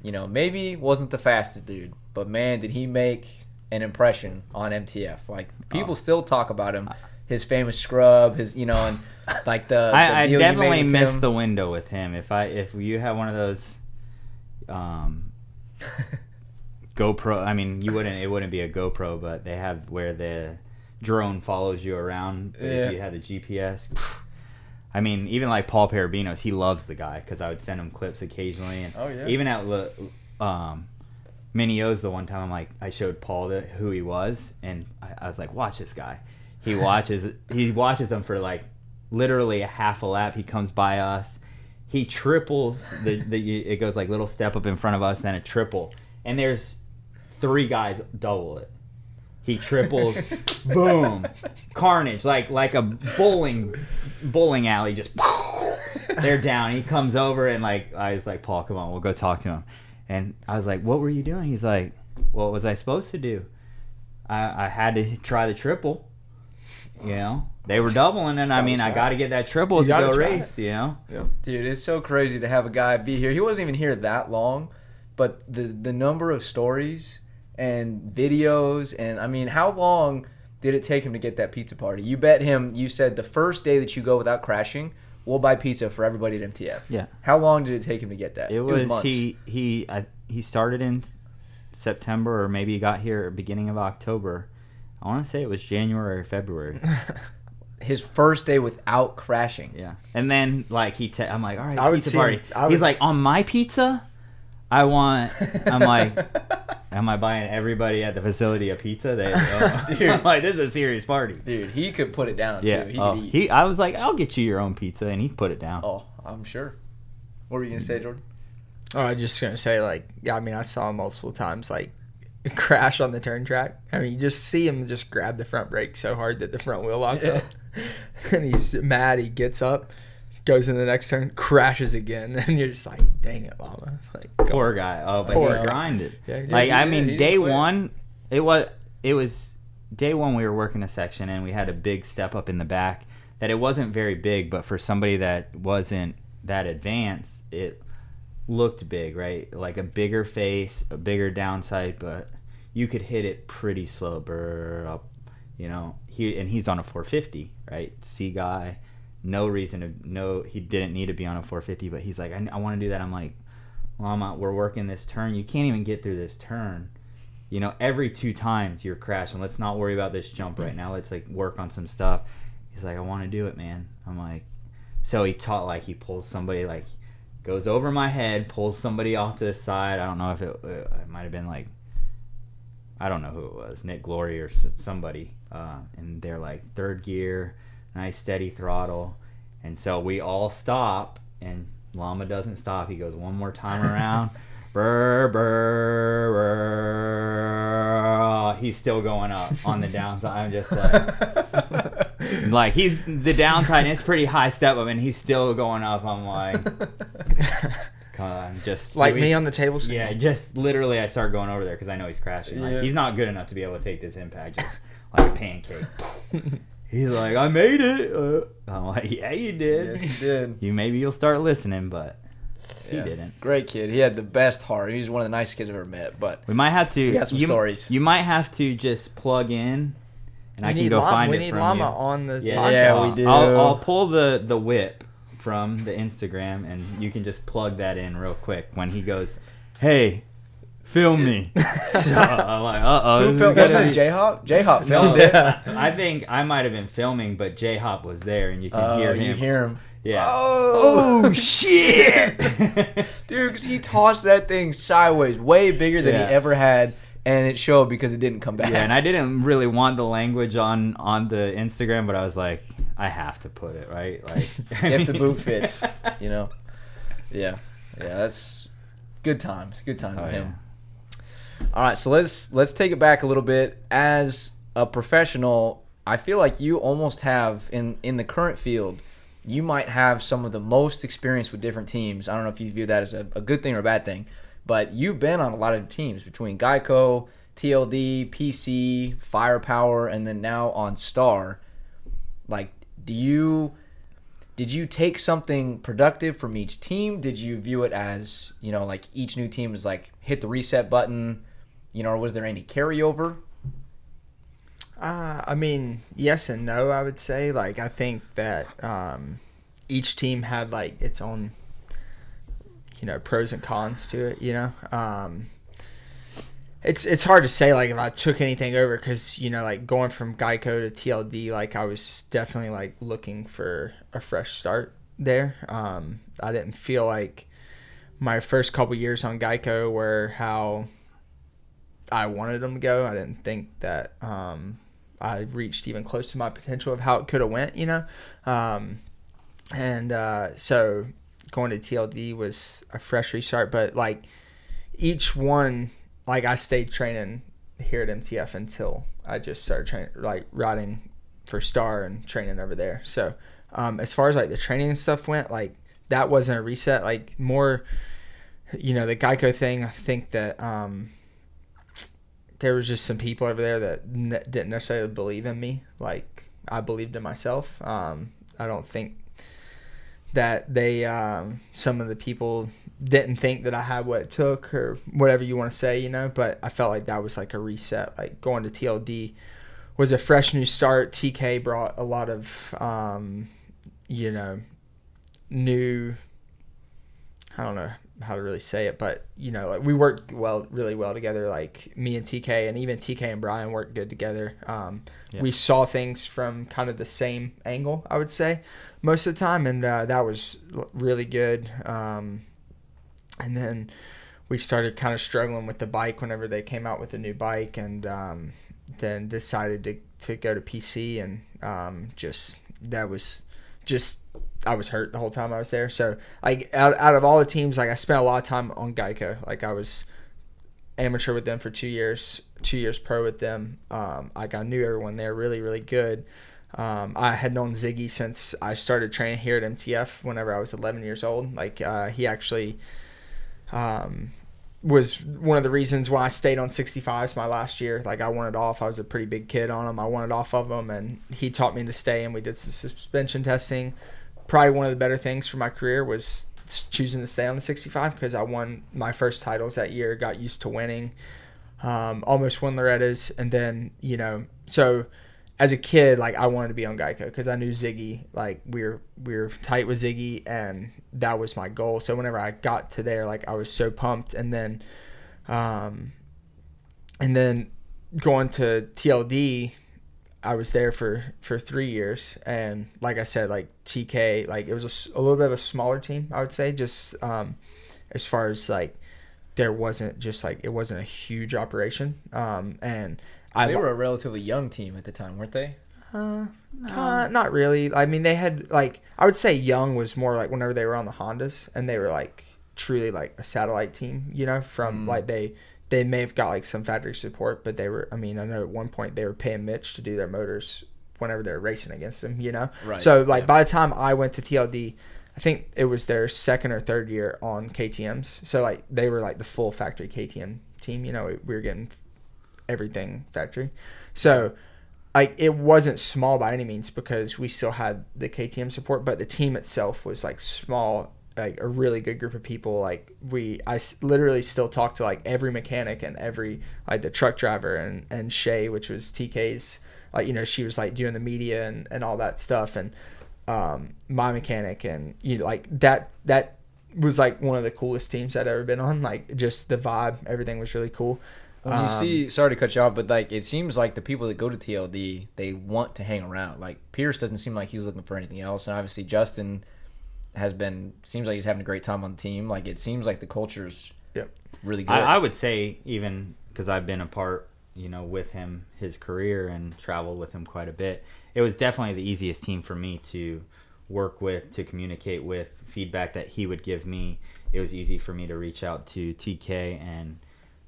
You know, maybe wasn't the fastest dude, but man, did he make an impression on MTF? Like people Oh. still talk about him, his famous scrub, his you know, and like the. the I, I definitely missed him. the window with him. If I if you have one of those um, GoPro, I mean, you wouldn't. It wouldn't be a GoPro, but they have where the drone follows you around. But Yeah. If you had the GPS, I mean, even like Paul Perebijnos, he loves the guy because I would send him clips occasionally, and Oh, yeah. even at um, Mini O's the one time I'm like, I showed Paul the, who he was, and I, I was like, watch this guy. He watches. he watches them for like literally a half a lap. He comes by us. He triples the, the it goes like little step up in front of us, then a triple, and there's three guys double it. He triples, boom, carnage like like a bowling bowling alley. Just they're down. He comes over and like I was like, Paul, come on, we'll go talk to him. And I was like, what were you doing? He's like, what was I supposed to do? I, I had to try the triple. You know, they were doubling, and I mean, I got to get that triple You to go try race. You know, Dude, it's so crazy to have a guy be here. He wasn't even here that long, but the the number of stories and videos and I mean, how long did it take him to get that pizza party? You bet him. You said the first day that you go without crashing, we'll buy pizza for everybody at MTF. Yeah. How long did it take him to get that? it was, months. he he I, he started in September or maybe he got here beginning of October. I want to say it was January or February. his first day without crashing. Yeah, and then like he, i I'm like, all right, I would pizza see party. him- I He's would- like, on my pizza, I want. I'm like, am I buying everybody at the facility a pizza? They, oh. Uh, Dude. I'm like, this is a serious party. Dude, he could put it down Yeah, too. He oh, could eat. he. I was like, I'll get you your own pizza, and he put it down. oh, I'm sure. What were you gonna say, Jordon? Oh, I was just gonna say like yeah. I mean, I saw him multiple times like crash on the turn track. I mean, you just see him just grab the front brake so hard that the front wheel locks Yeah. up, and he's mad. He gets up, goes in the next turn, crashes again, and you're just like, dang it, llama. Like, Poor on. guy. Oh, but Poor he grinded. Yeah, he like did, I mean, day quit. one, it was it was day one. We were working a section, and we had a big step up in the back. That it wasn't very big, but for somebody that wasn't that advanced, it looked big, right? Like a bigger face, a bigger downside, but you could hit it pretty slow, brr, up, you know. He and he's on a 450, right? C guy, no reason to no. He didn't need to be on a 450, but he's like, I, I want to do that. I'm like, well, I'm we're working this turn. You can't even get through this turn. You know, every two times you're crashing. Let's not worry about this jump right now. Let's like work on some stuff. He's like, I want to do it, man. I'm like, so he taught like he pulls somebody like goes over my head, pulls somebody off to the side. I don't know if it, it might have been like I don't know who it was, Nick Glory or somebody, uh, and they're like third gear, nice steady throttle, and so we all stop, and Llama doesn't stop. He goes one more time around. Brr, brr, brr. He's still going up on the downside. I'm just like, like he's the downside. And it's pretty high step up, and he's still going up. I'm like, on, just like we- me on the table. yeah, just literally, I start going over there because I know he's crashing. Like Yeah. he's not good enough to be able to take this impact just like a pancake. he's like, I made it. Uh, I'm like, yeah, you did. Yes, he did. You maybe you'll start listening, but he Yeah. didn't. Great kid. He had the best heart. He was one of the nicest kids I've ever met. But We might have to. We got some you, stories. You might have to just plug in, and we I can go llama, find we it need from llama you. on the Yeah, podcast. Yeah, we do. I'll, I'll pull the the whip from the Instagram, and you can just plug that in real quick when he goes, "Hey, film me." so I'm like, "Uh oh." who filmed? It J Hop? J Hop filmed it. I think I might have been filming, but J Hop was there, and you can Oh, hear you him. hear him. Yeah. Oh, shit! dude, he tossed that thing sideways, way bigger than Yeah. he ever had, and it showed because it didn't come back. Yeah, and I didn't really want the language on on the Instagram, but I was like, I have to put it right. Like if the boot fits, you know. Yeah, yeah, that's good times. Good times Oh, with yeah. him. All right, so let's let's take it back a little bit. As a professional, I feel like you almost have in in the current field, you might have some of the most experience with different teams. I don't know if you view that as a, a good thing or a bad thing, but you've been on a lot of teams between Geico, TLD, PC, Firepower, and then now on Star. Like, do you did you take something productive from each team? Did you view it as, you know, like each new team is like hit the reset button, you know, or was there any carryover? Uh, I mean, yes and no. I would say. Like, I think that um, each team had like its own, you know, pros and cons to it. You know, um, it's it's hard to say like if I took anything over because you know like going from Geico to TLD, like I was definitely like looking for a fresh start there. Um, I didn't feel like my first couple years on Geico were how I wanted them to go. I didn't think that um, I reached even close to my potential of how it could have went, you know. Um, and uh, so going to TLD was a fresh restart, but like each one, like I stayed training here at MTF until I just started training, like riding for Star and training over there. So um, as far as like the training and stuff went, like that wasn't a reset. Like more, you know, the Geico thing. I think that. Um, there was just some people over there that ne- didn't necessarily believe in me like I believed in myself. Um, I don't think that they um, some of the people didn't think that I had what it took or whatever you want to say, you know. But I felt like that was like a reset. Like going to TLD was a fresh new start. TK brought a lot of um, you know new. I don't know how to really say it, but you know, like we worked well, really well together. Like me and TK, and even TK and Brian worked good together. Um, Yeah. We saw things from kind of the same angle, I would say, most of the time, and uh, that was really good. Um, and then we started kind of struggling with the bike whenever they came out with a new bike, and um, then decided to to go to PC, and um, just that was just I was hurt the whole time I was there. So like out, out of all the teams, like I spent a lot of time on Geico. Like I was amateur with them for two years, two years pro with them. Um, like I knew everyone there really, really good. Um, I had known Ziggy since I started training here at MTF whenever I was 11 years old. Like uh, he actually um, was one of the reasons why I stayed on 65s my last year. Like I wanted off. I was a pretty big kid on them. I wanted off of them, and he taught me to stay. And we did some suspension testing. Probably one of the better things for my career was choosing to stay on the 65 because I won my first titles that year. Got used to winning. Um, almost won Loretta's, and then you know so. As a kid, like I wanted to be on Geico because I knew Ziggy. Like we are we were tight with Ziggy, and that was my goal. So whenever I got to there, like I was so pumped. And then, um, and then going to TLD, I was there for for three years, and like I said, like TK, like it was a little bit of a smaller team, I would say, just um, as far as like there wasn't just like it wasn't a huge operation, um, and I They li- were a relatively young team at the time, weren't they? uh, Kinda- not really. I mean, they had like I would say Young was more like whenever they were on the Hondas, and they were like truly like a satellite team. You know, from Mm. like they they may have got like some factory support, but they were. I mean, I know at one point they were paying Mitch to do their motors whenever they were racing against him. You know, Right. so like yeah. by the time I went to TLD. I think it was their second or third year on KTM's. So like they were like the full factory KTM team. You know, we were getting everything factory. So like it wasn't small by any means because we still had the KTM support, but the team itself was like small, like a really good group of people. Like we, I literally still talk to like every mechanic and every like the truck driver and and Shay, which was TK's. Like you know, she was like doing the media and and all that stuff, and um my mechanic and you know like that that was like one of the coolest teams I'd ever been on. Like just the vibe, everything was really cool. When you Um, see, sorry to cut you off, but like it seems like the people that go to TLD, they want to hang around. Like Pierce doesn't seem like he's looking for anything else, and obviously Justin has been seems like he's having a great time on the team. Like it seems like the culture's Yep. really good. I, I would say even because I've been a part, you know, with him his career and traveled with him quite a bit. it was definitely the easiest team for me to work with, to communicate with, feedback that he would give me. It was easy for me to reach out to TK and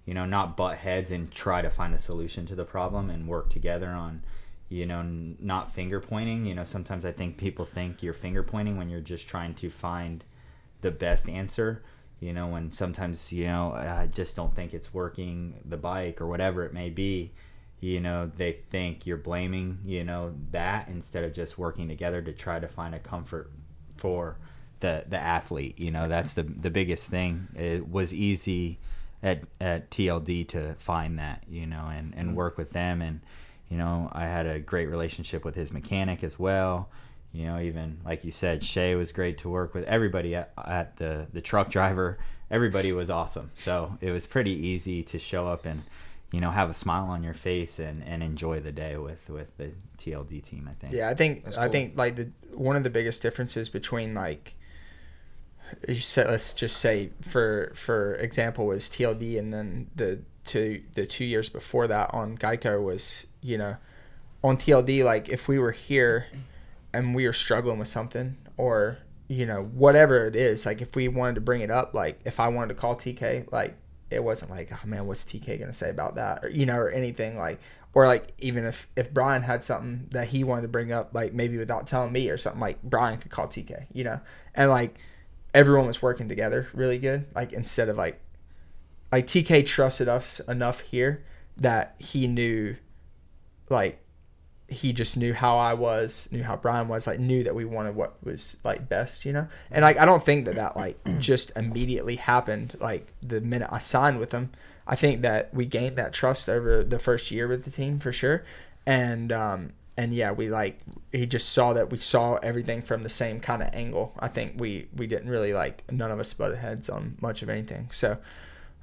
you know not butt heads and try to find a solution to the problem and work together on you know n- not finger pointing. You know sometimes i think people think you're finger pointing when you're just trying to find the best answer you know when sometimes you know i just don't think it's working the bike or whatever it may be. You know they think you're blaming you know that instead of just working together to try to find a comfort for the the athlete. You know that's the the biggest thing. It was easy at at TLD to find that you know and and mm-hmm. work with them. And you know I had a great relationship with his mechanic as well. You know even like you said Shay was great to work with. Everybody at, at the the truck driver everybody was awesome. So it was pretty easy to show up and you know have a smile on your face and and enjoy the day with with the TLD team I think. Yeah, I think That's I think like the one of the biggest differences between like said, let's just say for for example was TLD and then the two the two years before that on Geico was you know on TLD like if we were here and we were struggling with something or you know whatever it is like if we wanted to bring it up like if I wanted to call TK like it wasn't like oh man what's TK gonna say about that? or you know or anything like or like even if if Brian had something that he wanted to bring up like maybe without telling me or something like Brian could call TK you know? And like everyone was working together really good like instead of like like TK trusted us enough here that he knew like he just knew how I was, knew how Brian was, like knew that we wanted what was like best, you know. And like I don't think that that like just immediately happened like the minute I signed with them. I think that we gained that trust over the first year with the team for sure. And um and yeah, we like he just saw that we saw everything from the same kind of angle. I think we we didn't really like none of us butted heads on much of anything. So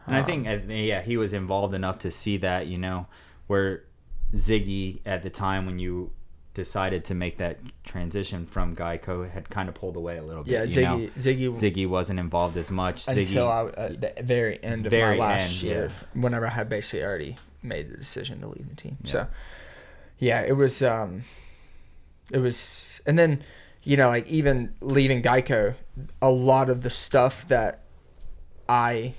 And I um, think, uh, yeah, he was involved enough to see that, you know, where Ziggy at the time when you decided to make that transition from Geico had kind of pulled away a little bit. yeah, you know? Ziggy Ziggy Ziggy wasn't involved as much. until Ziggy, I, at the very end of Very my last end, year, yeah. whenever I had basically already made the decision to leave the team. Yeah. So, yeah, it was, um, it was, and then, you know, like even leaving Geico, a lot of the stuff that I,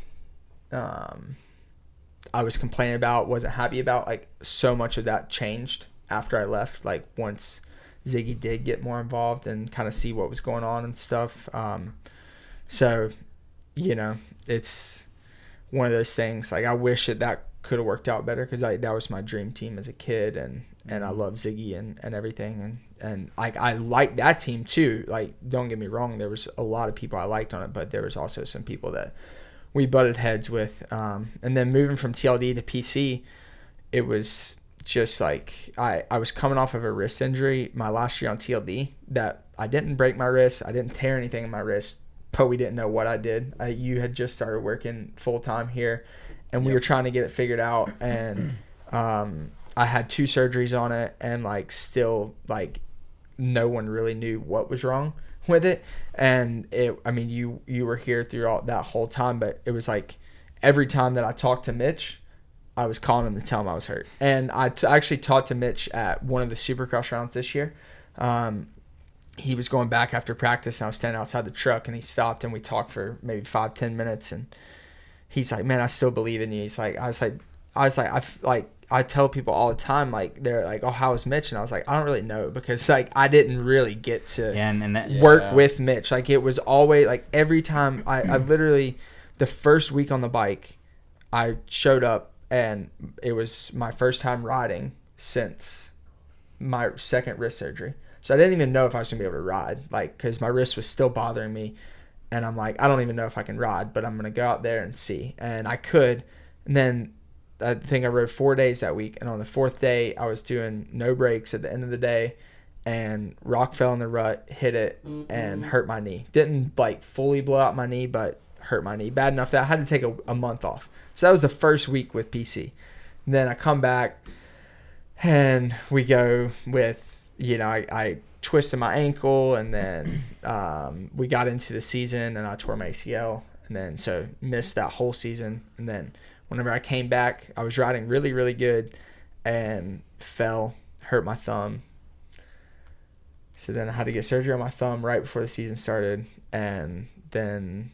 um, I was complaining about, wasn't happy about, like so much of that changed after I left. Like once Ziggy did get more involved and kind of see what was going on and stuff. Um, so, you know, it's one of those things. Like I wish that that could have worked out better because that was my dream team as a kid, and and I love Ziggy and and everything, and and like I like that team too. Like don't get me wrong, there was a lot of people I liked on it, but there was also some people that we butted heads with. Um, and then moving from TLD to PC, it was just like I, I was coming off of a wrist injury my last year on TLD that I didn't break my wrist. I didn't tear anything in my wrist, but we didn't know what I did. I, you had just started working full time here, and we Yep. were trying to get it figured out. And um, I had two surgeries on it, and like still like no one really knew what was wrong with it. And it, I mean, you you were here throughout that whole time, but it was like every time that I talked to Mitch, I was calling him to tell him I was hurt. And I actually talked to Mitch at one of the Supercross rounds this year. Um, he was going back after practice, and I was standing outside the truck, and he stopped, and we talked for maybe five, ten minutes, and he's like, "Man, I still believe in you." He's like, "I was like, I was like, I like." I tell people all the time, like they're like, "Oh, how was Mitch?" And I was like, "I don't really know because like I didn't really get to yeah, and, and that, Yeah. work with Mitch. Like it was always like every time I, I literally the first week on the bike, I showed up and it was my first time riding since my second wrist surgery. So I didn't even know if I was gonna be able to ride, like because my wrist was still bothering me, and I'm like, I don't even know if I can ride, but I'm gonna go out there and see, and I could, and then. I think I rode four days that week, and on the fourth day, I was doing no breaks at the end of the day, and rock fell in the rut, hit it, and hurt my knee. Didn't like fully blow out my knee, but hurt my knee bad enough that I had to take a, a month off. So that was the first week with PC. And then I come back, and we go with you know I, I twisted my ankle, and then um, we got into the season, and I tore my ACL, and then so missed that whole season, and then whenever I came back, I was riding really really good, and fell, hurt my thumb, So then I had to get surgery on my thumb right before the season started, and then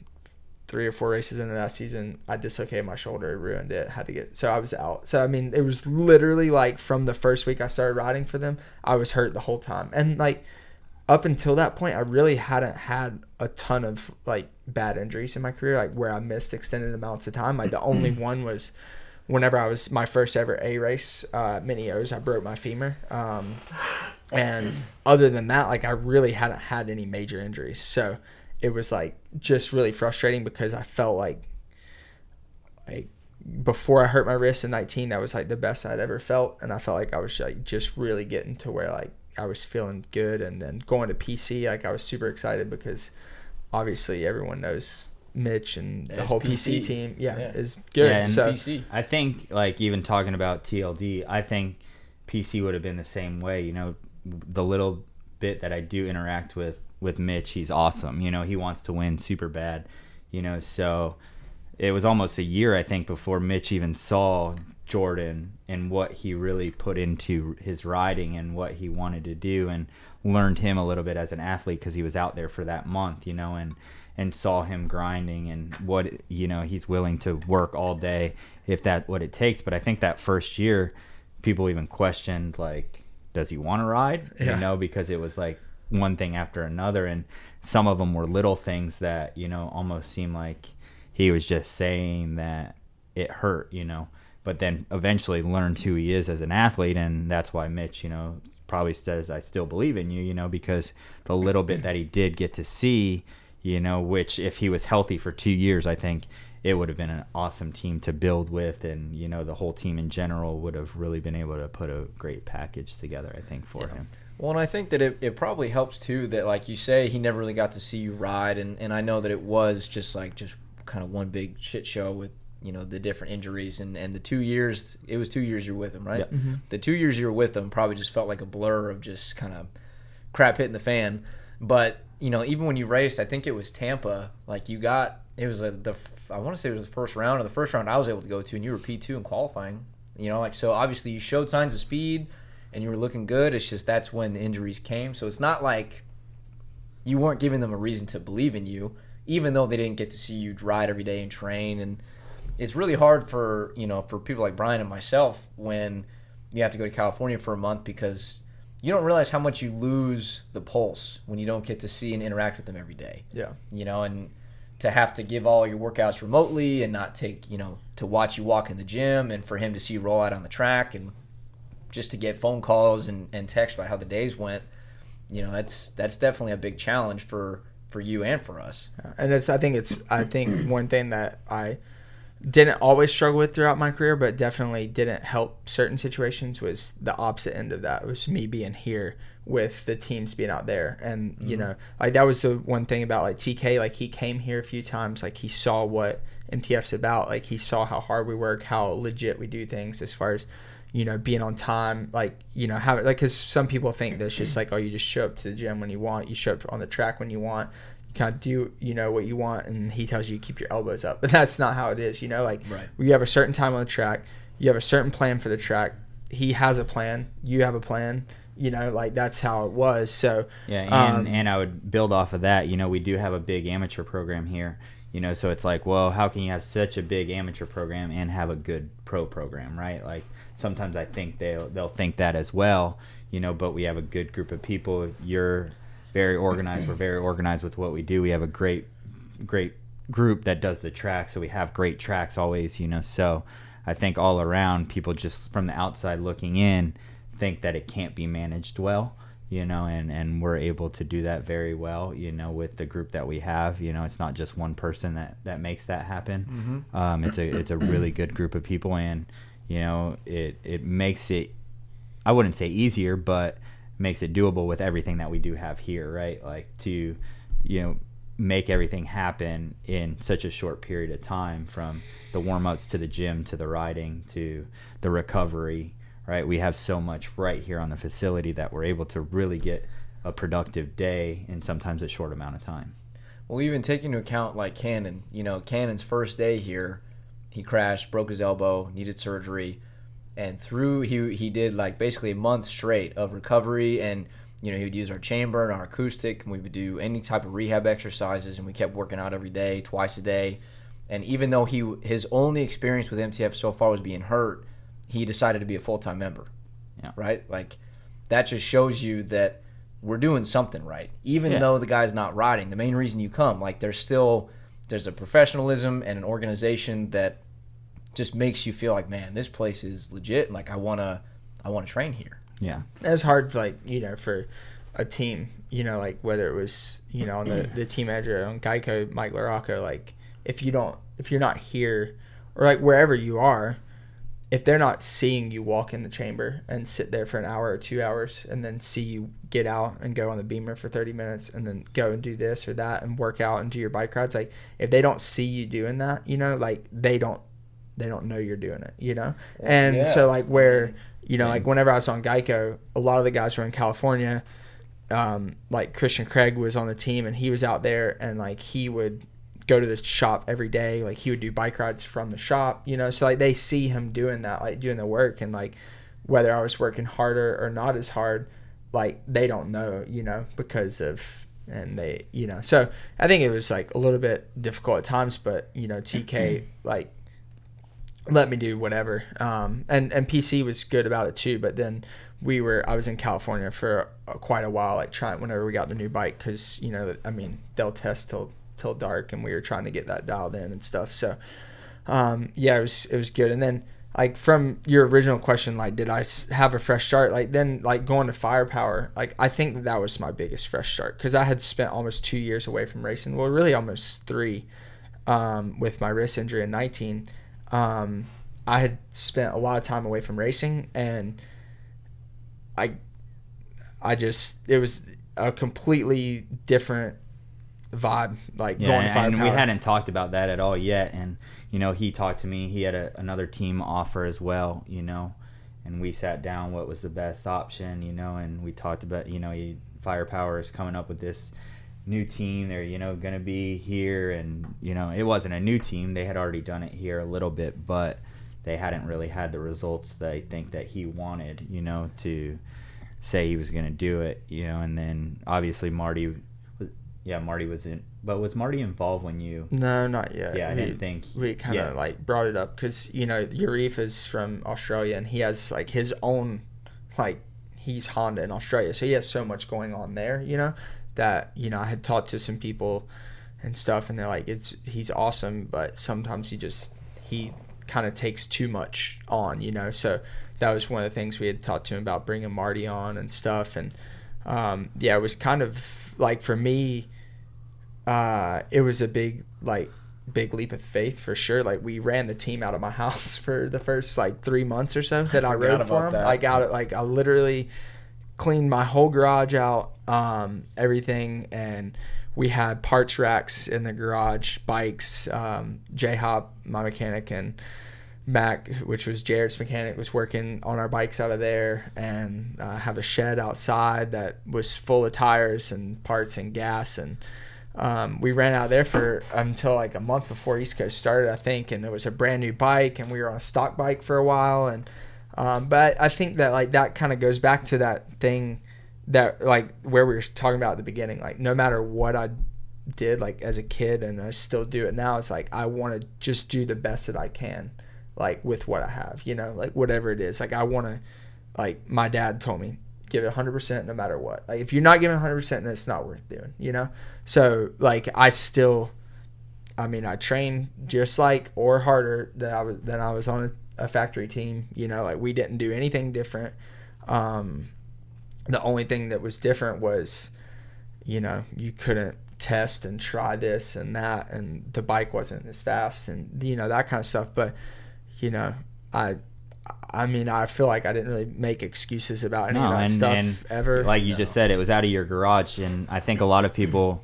three or four races into that season, I dislocated my shoulder, ruined it, had to get so I was out. So I mean, it was literally like from the first week I started riding for them, I was hurt the whole time. And like up until that point, I really hadn't had a ton of like bad injuries in my career, like where I missed extended amounts of time. Like the only one was whenever I was my first ever A race, uh, mini O's, I broke my femur. Um, and other than that, like I really hadn't had any major injuries. So it was like just really frustrating because I felt like like before I hurt my wrist in 19, that was like the best I'd ever felt, and I felt like I was like just really getting to where like I was feeling good, and then going to PC, like I was super excited because obviously everyone knows Mitch and the Yeah, whole PC, PC. team, yeah, Yeah. is good. Yeah, and so PC. I think like even talking about TLD, I think PC would have been the same way. You know, the little bit that I do interact with with Mitch, he's awesome. You know, he wants to win super bad. You know, so it was almost a year I think before Mitch even saw Jordon and what he really put into his riding and what he wanted to do and learned him a little bit as an athlete because he was out there for that month, you know, and and saw him grinding and what you know he's willing to work all day if that what it takes. But I think that first year, people even questioned like, does he want to ride? Yeah. You know, because it was like one thing after another, and some of them were little things that you know almost seemed like he was just saying that it hurt, you know. But then eventually learned who he is as an athlete, and that's why Mitch, you know, probably says, "I still believe in you," you know, because the little bit that he did get to see, you know, which if he was healthy for two years, I think it would have been an awesome team to build with, and you know, the whole team in general would have really been able to put a great package together. I think for Yeah. him. Well, and I think that it, it probably helps too that, like you say, he never really got to see you ride, and, and I know that it was just like just kind of one big shit show with you know the different injuries and and the two years it was two years you're with him, right? Yeah. Mm-hmm. The two years you were with him probably just felt like a blur of just kind of crap hitting the fan. But you know, even when you raced, I think it was Tampa. Like you got it was a, the i want to say it was the first round or the first round I was able to go to, and you were P two in qualifying. You know, like so obviously you showed signs of speed and you were looking good. It's just that's when the injuries came. So it's not like you weren't giving them a reason to believe in you, even though they didn't get to see you ride every day and train. And it's really hard for you know for people like Brian and myself when you have to go to California for a month because you don't realize how much you lose the pulse when you don't get to see and interact with them every day. yeah, You know, and to have to give all your workouts remotely and not take you know to watch you walk in the gym and for him to see you roll out on the track and just to get phone calls and, and text about how the days went you know that's that's definitely a big challenge for for you and for us. And it's I think it's I think one thing that I didn't always struggle with throughout my career, but definitely didn't help certain situations was the opposite end of that. It was me being here with the teams being out there, and you mm-hmm. know, like that was the one thing about like TK. Like he came here a few times, like he saw what MTF's about. Like he saw how hard we work, how legit we do things as far as you know being on time like you know how like because some people think that's just mm-hmm. like oh you just show up to the gym when you want you show up on the track when you want kind of do you know what you want and he tells you to keep your elbows up but that's not how it is you know like Right. you have a certain time on the track you have a certain plan for the track he has a plan you have a plan you know like that's how it was so Yeah, and, um, and I would build off of that. You know, we do have a big amateur program here. You know, so it's like, well, how can you have such a big amateur program and have a good pro program, right? Like sometimes I think they'll they'll think that as well. You know, but we have a good group of people. You're very organized. We're very organized with what we do. We have a great great group that does the track, so we have great tracks always. You know, so I think all around people just from the outside looking in think that it can't be managed well you know and and we're able to do that very well you know with the group that we have you know it's not just one person that that makes that happen um, it's a it's a really good group of people and you know it it makes it i wouldn't say easier but makes it doable with everything that we do have here right? Like to you know make everything happen in such a short period of time from the warm-ups to the gym to the riding to the recovery right? We have so much right here on the facility that we're able to really get a productive day in sometimes a short amount of time. Well even taking into account like cannon. You know cannon's first day here he crashed broke his elbow needed surgery and through he he did like basically a month straight of recovery and you know, he would use our chamber and our acoustic, and we would do any type of rehab exercises, and we kept working out every day, twice a day. And even though he his only experience with MTF so far was being hurt, he decided to be a full time member. Yeah. Right? Like that just shows you that we're doing something right. Even Yeah. though the guy's not riding, the main reason you come, like there's still there's a professionalism and an organization that just makes you feel like, man, this place is legit. and, Like I wanna I wanna train here. Yeah. It's hard, like you know, for a team, you know, like whether it was you know on the the team manager on Geico, Mike LaRocco, like if you don't, if you're not here, or like wherever you are, if they're not seeing you walk in the chamber and sit there for an hour or two hours, and then see you get out and go on the beamer for thirty minutes, and then go and do this or that and work out and do your bike rides, like if they don't see you doing that, you know, like they don't they don't know you're doing it, you know? And Yeah. so like where, you know, like whenever I was on Geico, a lot of the guys were in California. Um, like Christian Craig was on the team and he was out there and like he would go to the shop every day. Like he would do bike rides from the shop, you know, so like they see him doing that, like doing the work and like whether I was working harder or not as hard, like they don't know, you know, because of and they you know so i think it was like a little bit difficult at times but you know tk like let me do whatever. Um, and and PC was good about it too. But then we were I was in California for uh, quite a while, like trying whenever we got the new bike because you know I mean they'll test till till dark, and we were trying to get that dialed in and stuff. So um, yeah, it was it was good. And then like from your original question, like did I have a fresh start? Like then like going to Firepower, like I think that, was my biggest fresh start because I had spent almost two years away from racing. Well, really almost three um, with my wrist injury in 19 um, I had spent a lot of time away from racing, and I, I just it was a completely different vibe, like Yeah, going to and we hadn't talked about that at all yet. And you know, he talked to me. He had a, another team offer as well. You know, and we sat down what was the best option. You know, and we talked about you know, he, Firepower is coming up with this new team. They're you know going to be here, and you know, it wasn't a new team. They had already done it here a little bit, but they hadn't really had the results that I think that he wanted. You know, to say he was going to do it. You know, and then obviously Marty. Yeah, Marty was in, but was Marty involved when you? no, not yet. Yeah, I we, didn't think. we kind of yeah. like brought it up because you know Yarrive is from Australia and he has like his own like he's Honda in Australia, so he has so much going on there. You know that you know I had talked to some people and stuff, and they're like, it's he's awesome, but sometimes he just he kind of takes too much on. You know, so that was one of the things we had talked to him about bringing Marty on and stuff, and um, yeah, it was kind of like for me uh, it was a big like big leap of faith for sure. Like we ran the team out of my house for the first like three months or so that I, forgot rode for him. that. Like out like I literally cleaned my whole garage out, um, everything, and we had parts racks in the garage, bikes. Um, J Hop, my mechanic, and Mac, which was Jared's mechanic, was working on our bikes out of there, and uh, have a shed outside that was full of tires and parts and gas, and um, we ran out there for until like a month before East Coast started, I think, and it was a brand new bike, and we were on a stock bike for a while, and um, but I think that like that kind of goes back to that thing that like where we were talking about at the beginning, like no matter what I did like as a kid and I still do it now, it's like I want to just do the best that I can, like with what I have, you know, like whatever it is. Like I want to, like my dad told me, give it 100% no matter what. Like if you're not giving 100%, then it's not worth doing, you know? So like I still, I mean, I train just like or harder than I was than I was on a, a factory team. You know, like we didn't do anything different. Um, the only thing that was different was, you know, you couldn't test and try this and that, and the bike wasn't as fast, and you know that kind of stuff. But, you know, I. I mean, I feel like I didn't really make excuses about any No, of that and- stuff and ever. like you just said, it was out of your garage, and I think a lot of people,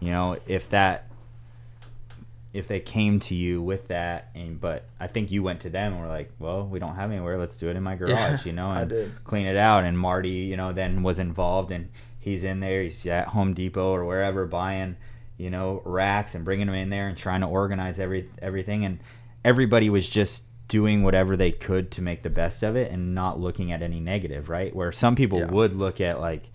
you know, if that, if they came to you with that, and but I think you went to them and were like, well, we don't have anywhere, let's do it in my garage, Yeah, you know, and clean it out. And Marty, you know, then was involved, and he's in there, he's at Home Depot or wherever buying, you know, racks and bringing them in there and trying to organize every everything, and everybody was just doing whatever they could to make the best of it and not looking at any negative, right? Where some people Yeah. would look at like,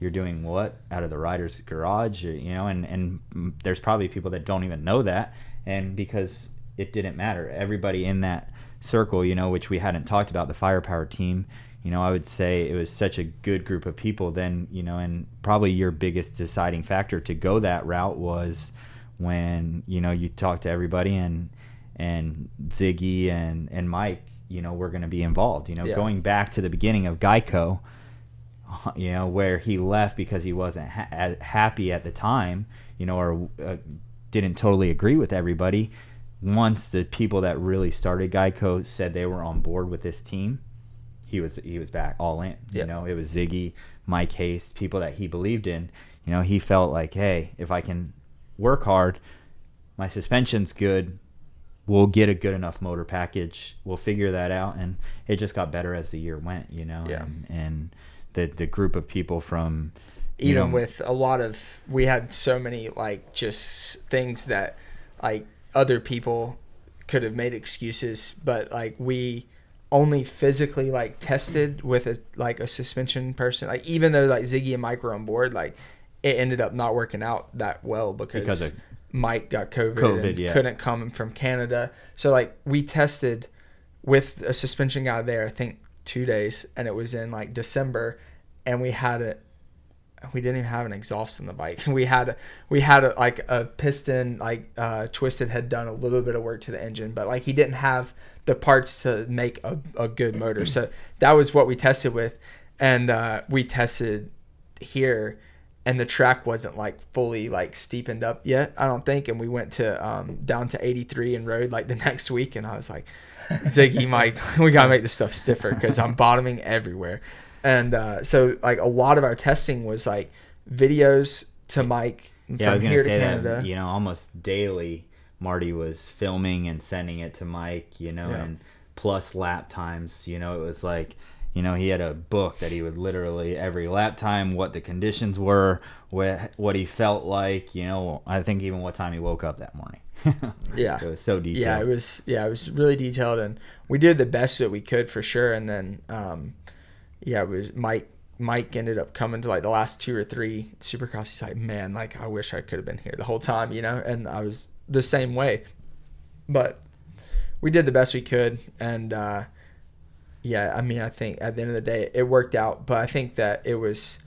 you're doing what out of the rider's garage, you know, and and mm, there's probably people that don't even know that, and because it didn't matter, everybody in that circle, you know, which we hadn't talked about the firepower team. You know, I would say it was such a good group of people. Then, you know, and probably your biggest deciding factor to go that route was when you know you talk to everybody and and Ziggy and and Mike, you know, were going to be involved. You know, Yeah. going back to the beginning of Geico, you know, where he left because he wasn't ha- happy at the time, you know, or uh, didn't totally agree with everybody. Once the people that really started Geico said they were on board with this team, he was he was back all in. Yeah. You know, it was Ziggy, Mike Haste, people that he believed in. You know, he felt like, hey, if I can work hard, my suspension's good. We'll get a good enough motor package. We'll figure that out, and it just got better as the year went. You know, Yeah. and, and the the group of people from even know, with a lot of we had so many like just things that like other people could have made excuses but like we only physically like tested with a like a suspension person. Like even though like ziggy and mike were on board like it ended up not working out that well because, Because mike got covid, COVID, and yeah. couldn't come from canada. So like we tested with a suspension guy there i think two days and it was in like december and we had it we didn't even have an exhaust on the bike. We had we had a, like a piston like uh, twisted had done a little bit of work to the engine, but like he didn't have the parts to make a, a good motor. So that was what we tested with, and uh, we tested here, and the track wasn't like fully like steepened up yet. I don't think, and we went to um, down to 83 and rode like the next week, and I was like, Ziggy, Mike, we gotta make this stuff stiffer because I'm bottoming everywhere and uh, so like a lot of our testing was like videos to Mike yeah, I was from here to say Canada. that you know almost daily. Marty was filming and sending it to Mike, you know, Yeah. and plus lap times. You know, it was like, you know, he had a book that he would literally every lap time, what the conditions were, what what he felt like. You know, I think even what time he woke up that morning. Yeah. it was so detailed. yeah, it was yeah, it was really detailed, and we did the best that we could for sure. And then um, yeah, it was Mike. Mike ended up coming to like the last two or three Supercross. He's like, man, like I wish I could have been here the whole time, you know. And I was the same way, but we did the best we could, and uh, yeah, I mean, I think at the end of the day, it worked out. But I think that it was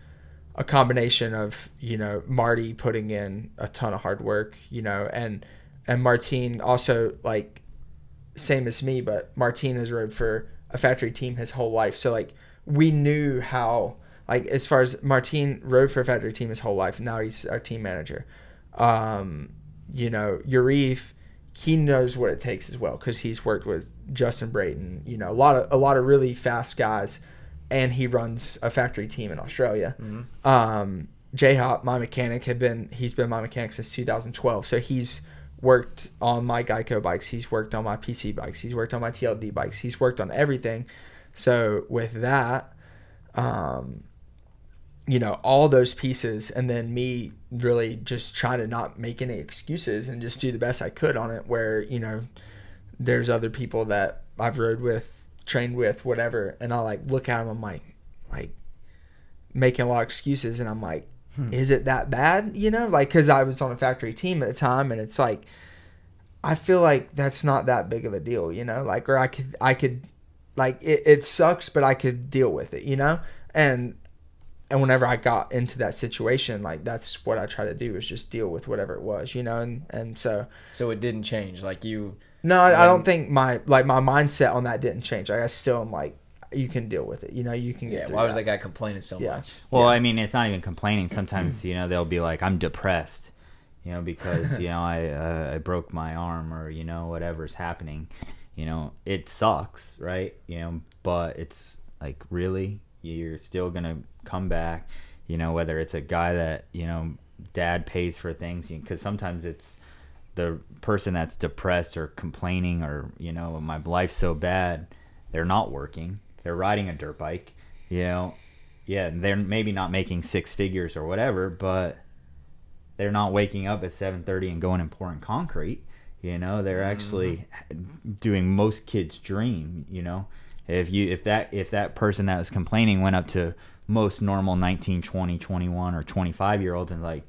a combination of you know Marty putting in a ton of hard work, you know, and and Martine also like same as me, but Martine has rode for a factory team his whole life, so like we knew how like as far as Martin rode for a factory team his whole life. Now he's our team manager. Um, you know, Yarrive, he knows what it takes as well because he's worked with Justin Brayton. You know, a lot of a lot of really fast guys, and he runs a factory team in Australia. Um, J Hop, my mechanic, had been he's been my mechanic since 2012, so he's worked on my Geico bikes. He's worked on my PC bikes. He's worked on my TLD bikes. He's worked on everything. So with that, um, you know, all those pieces, and then me really just trying to not make any excuses and just do the best I could on it. Where you know, there's other people that I've rode with, trained with, whatever, and I like look at them. I'm like, like making a lot of excuses, and I'm like, is it that bad? You know, like because I was on a factory team at the time, and it's like. I feel like that's not that big of a deal, you know, like, or I could, I could, like, it, it sucks, but I could deal with it, you know? And, and whenever I got into that situation, like, that's what I try to do is just deal with whatever it was, you know? And, and so, So it didn't change. Like you, no, I, I don't think my, like, my mindset on that didn't change. Like, I still am like, you can deal with it, you know, you can get yeah. Why was that. that guy complaining so Yeah. much? Well, Yeah. I mean, it's not even complaining. Sometimes, you know, they'll be like, "I'm depressed," you know, because you know I uh, I broke my arm or you know whatever's happening. You know, it sucks, right? You know, but it's like really, you're still gonna come back. You know, whether it's a guy that you know dad pays for things, because sometimes it's the person that's depressed or complaining or you know my life's so bad they're not working they're riding a dirt bike you know yeah they're maybe not making six figures or whatever but they're not waking up at 7.30 and going and pouring concrete you know they're actually doing most kids dream you know if you if that if that person that was complaining went up to most normal 19, 20, 21 or 25 year olds and like,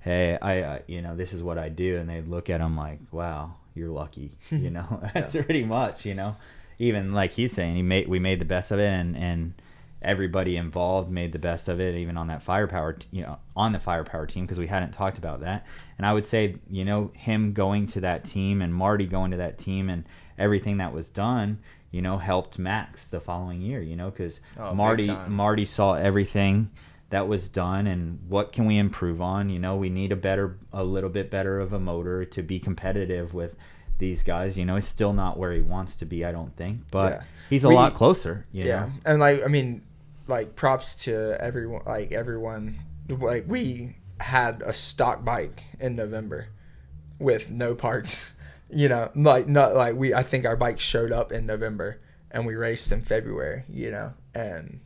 hey, I, uh, you know, this is what I do. And they'd look at him like, wow, you're lucky. You know, that's yeah. pretty much, you know, even like he's saying, he made, we made the best of it and, and, everybody involved made the best of it even on that firepower t- you know on the firepower team because we hadn't talked about that and i would say you know him going to that team and marty going to that team and everything that was done you know, helped Max the following year, you know, because oh, Marty Marty saw everything that was done and what can we improve on. You know, we need a better, a little bit better of a motor to be competitive with these guys. You know, he's still not where he wants to be, I don't think, but yeah. he's a we, lot closer. yeah, know? and like I mean, like props to everyone, like everyone, like we had a stock bike in November with no parts you know, like not like we. I think our bike showed up in November and we raced in February. You know, and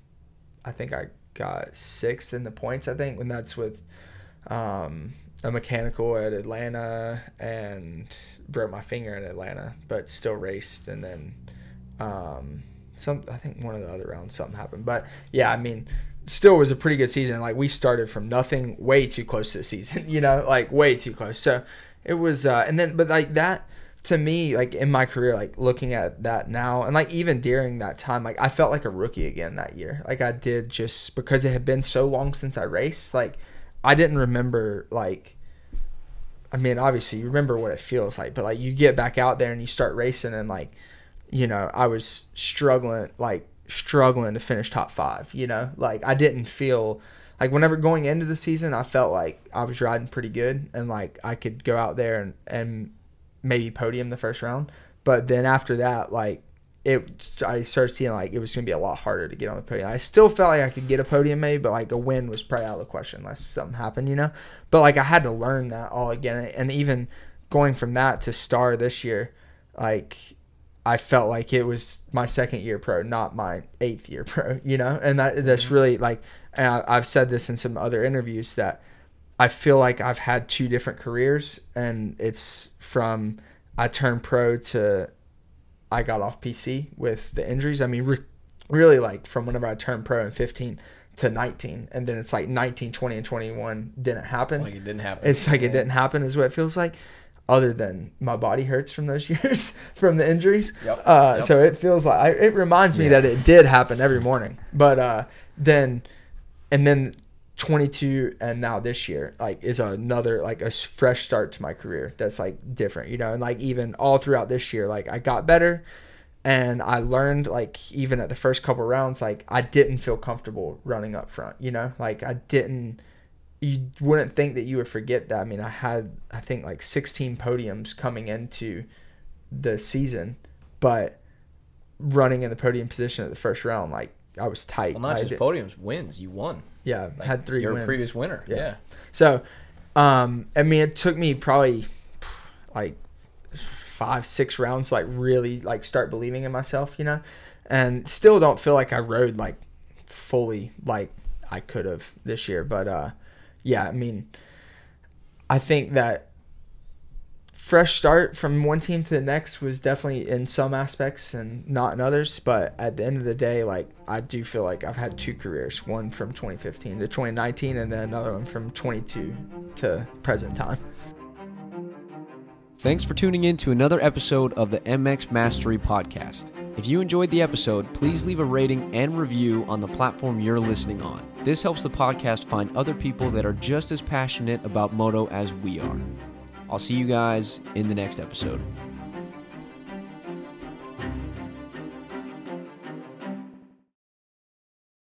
I think I got sixth in the points. I think when that's with um, a mechanical at Atlanta and broke my finger in Atlanta, but still raced. And then um, some, I think one of the other rounds something happened. But yeah, I mean, still was a pretty good season. Like we started from nothing, way too close to the season. You know, like way too close. So it was, uh, and then but like that to me, like in my career, like looking at that now, and like even during that time, like I felt like a rookie again that year. Like I did just because it had been so long since I raced. Like I didn't remember like. I mean, obviously you remember what it feels like, but like you get back out there and you start racing, and like, you know, I was struggling, like struggling to finish top five. You know, like I didn't feel like whenever going into the season, I felt like I was riding pretty good, and like I could go out there and and maybe podium the first round. But then after that, like it, I started seeing like it was going to be a lot harder to get on the podium. I still felt like I could get a podium maybe, but like a win was probably out of the question unless something happened, you know. But like I had to learn that all again, and even going from that to star this year, like I felt like it was my second year pro, not my eighth year pro, you know. And that that's mm-hmm. really like, and I, I've said this in some other interviews that I feel like I've had two different careers, and it's from I turned pro to I got off PC with the injuries. I mean, re- really, like from whenever I turned pro in 15 to 19, and then it's like 19, 20, and 21 didn't happen. It's like it didn't happen. It's like yeah. it didn't happen, is what it feels like. Other than my body hurts from those years from the injuries, yep. Uh, yep. so it feels like I, it reminds me yeah. that it did happen every morning. But uh, then, and then 22 and now this year like is another like a fresh start to my career that's like different you know and like even all throughout this year like i got better and i learned like even at the first couple rounds like i didn't feel comfortable running up front you know like i didn't you wouldn't think that you would forget that i mean i had i think like 16 podiums coming into the season but running in the podium position at the first round like i was tight well not I just podiums wins you won yeah, like had three. You're wins. a previous winner. Yeah. yeah. So, um, I mean, it took me probably like five, six rounds to like really like start believing in myself, you know, and still don't feel like I rode like fully like I could have this year. But uh, yeah, I mean, I think that fresh start from one team to the next was definitely in some aspects and not in others. But at the end of the day, like I do feel like I've had two careers, one from 2015 to 2019, and then another one from 22 to present time. Thanks for tuning in to another episode of the MX Mastery Podcast. If you enjoyed the episode, please leave a rating and review on the platform you're listening on. This helps the podcast find other people that are just as passionate about moto as we are. I'll see you guys in the next episode.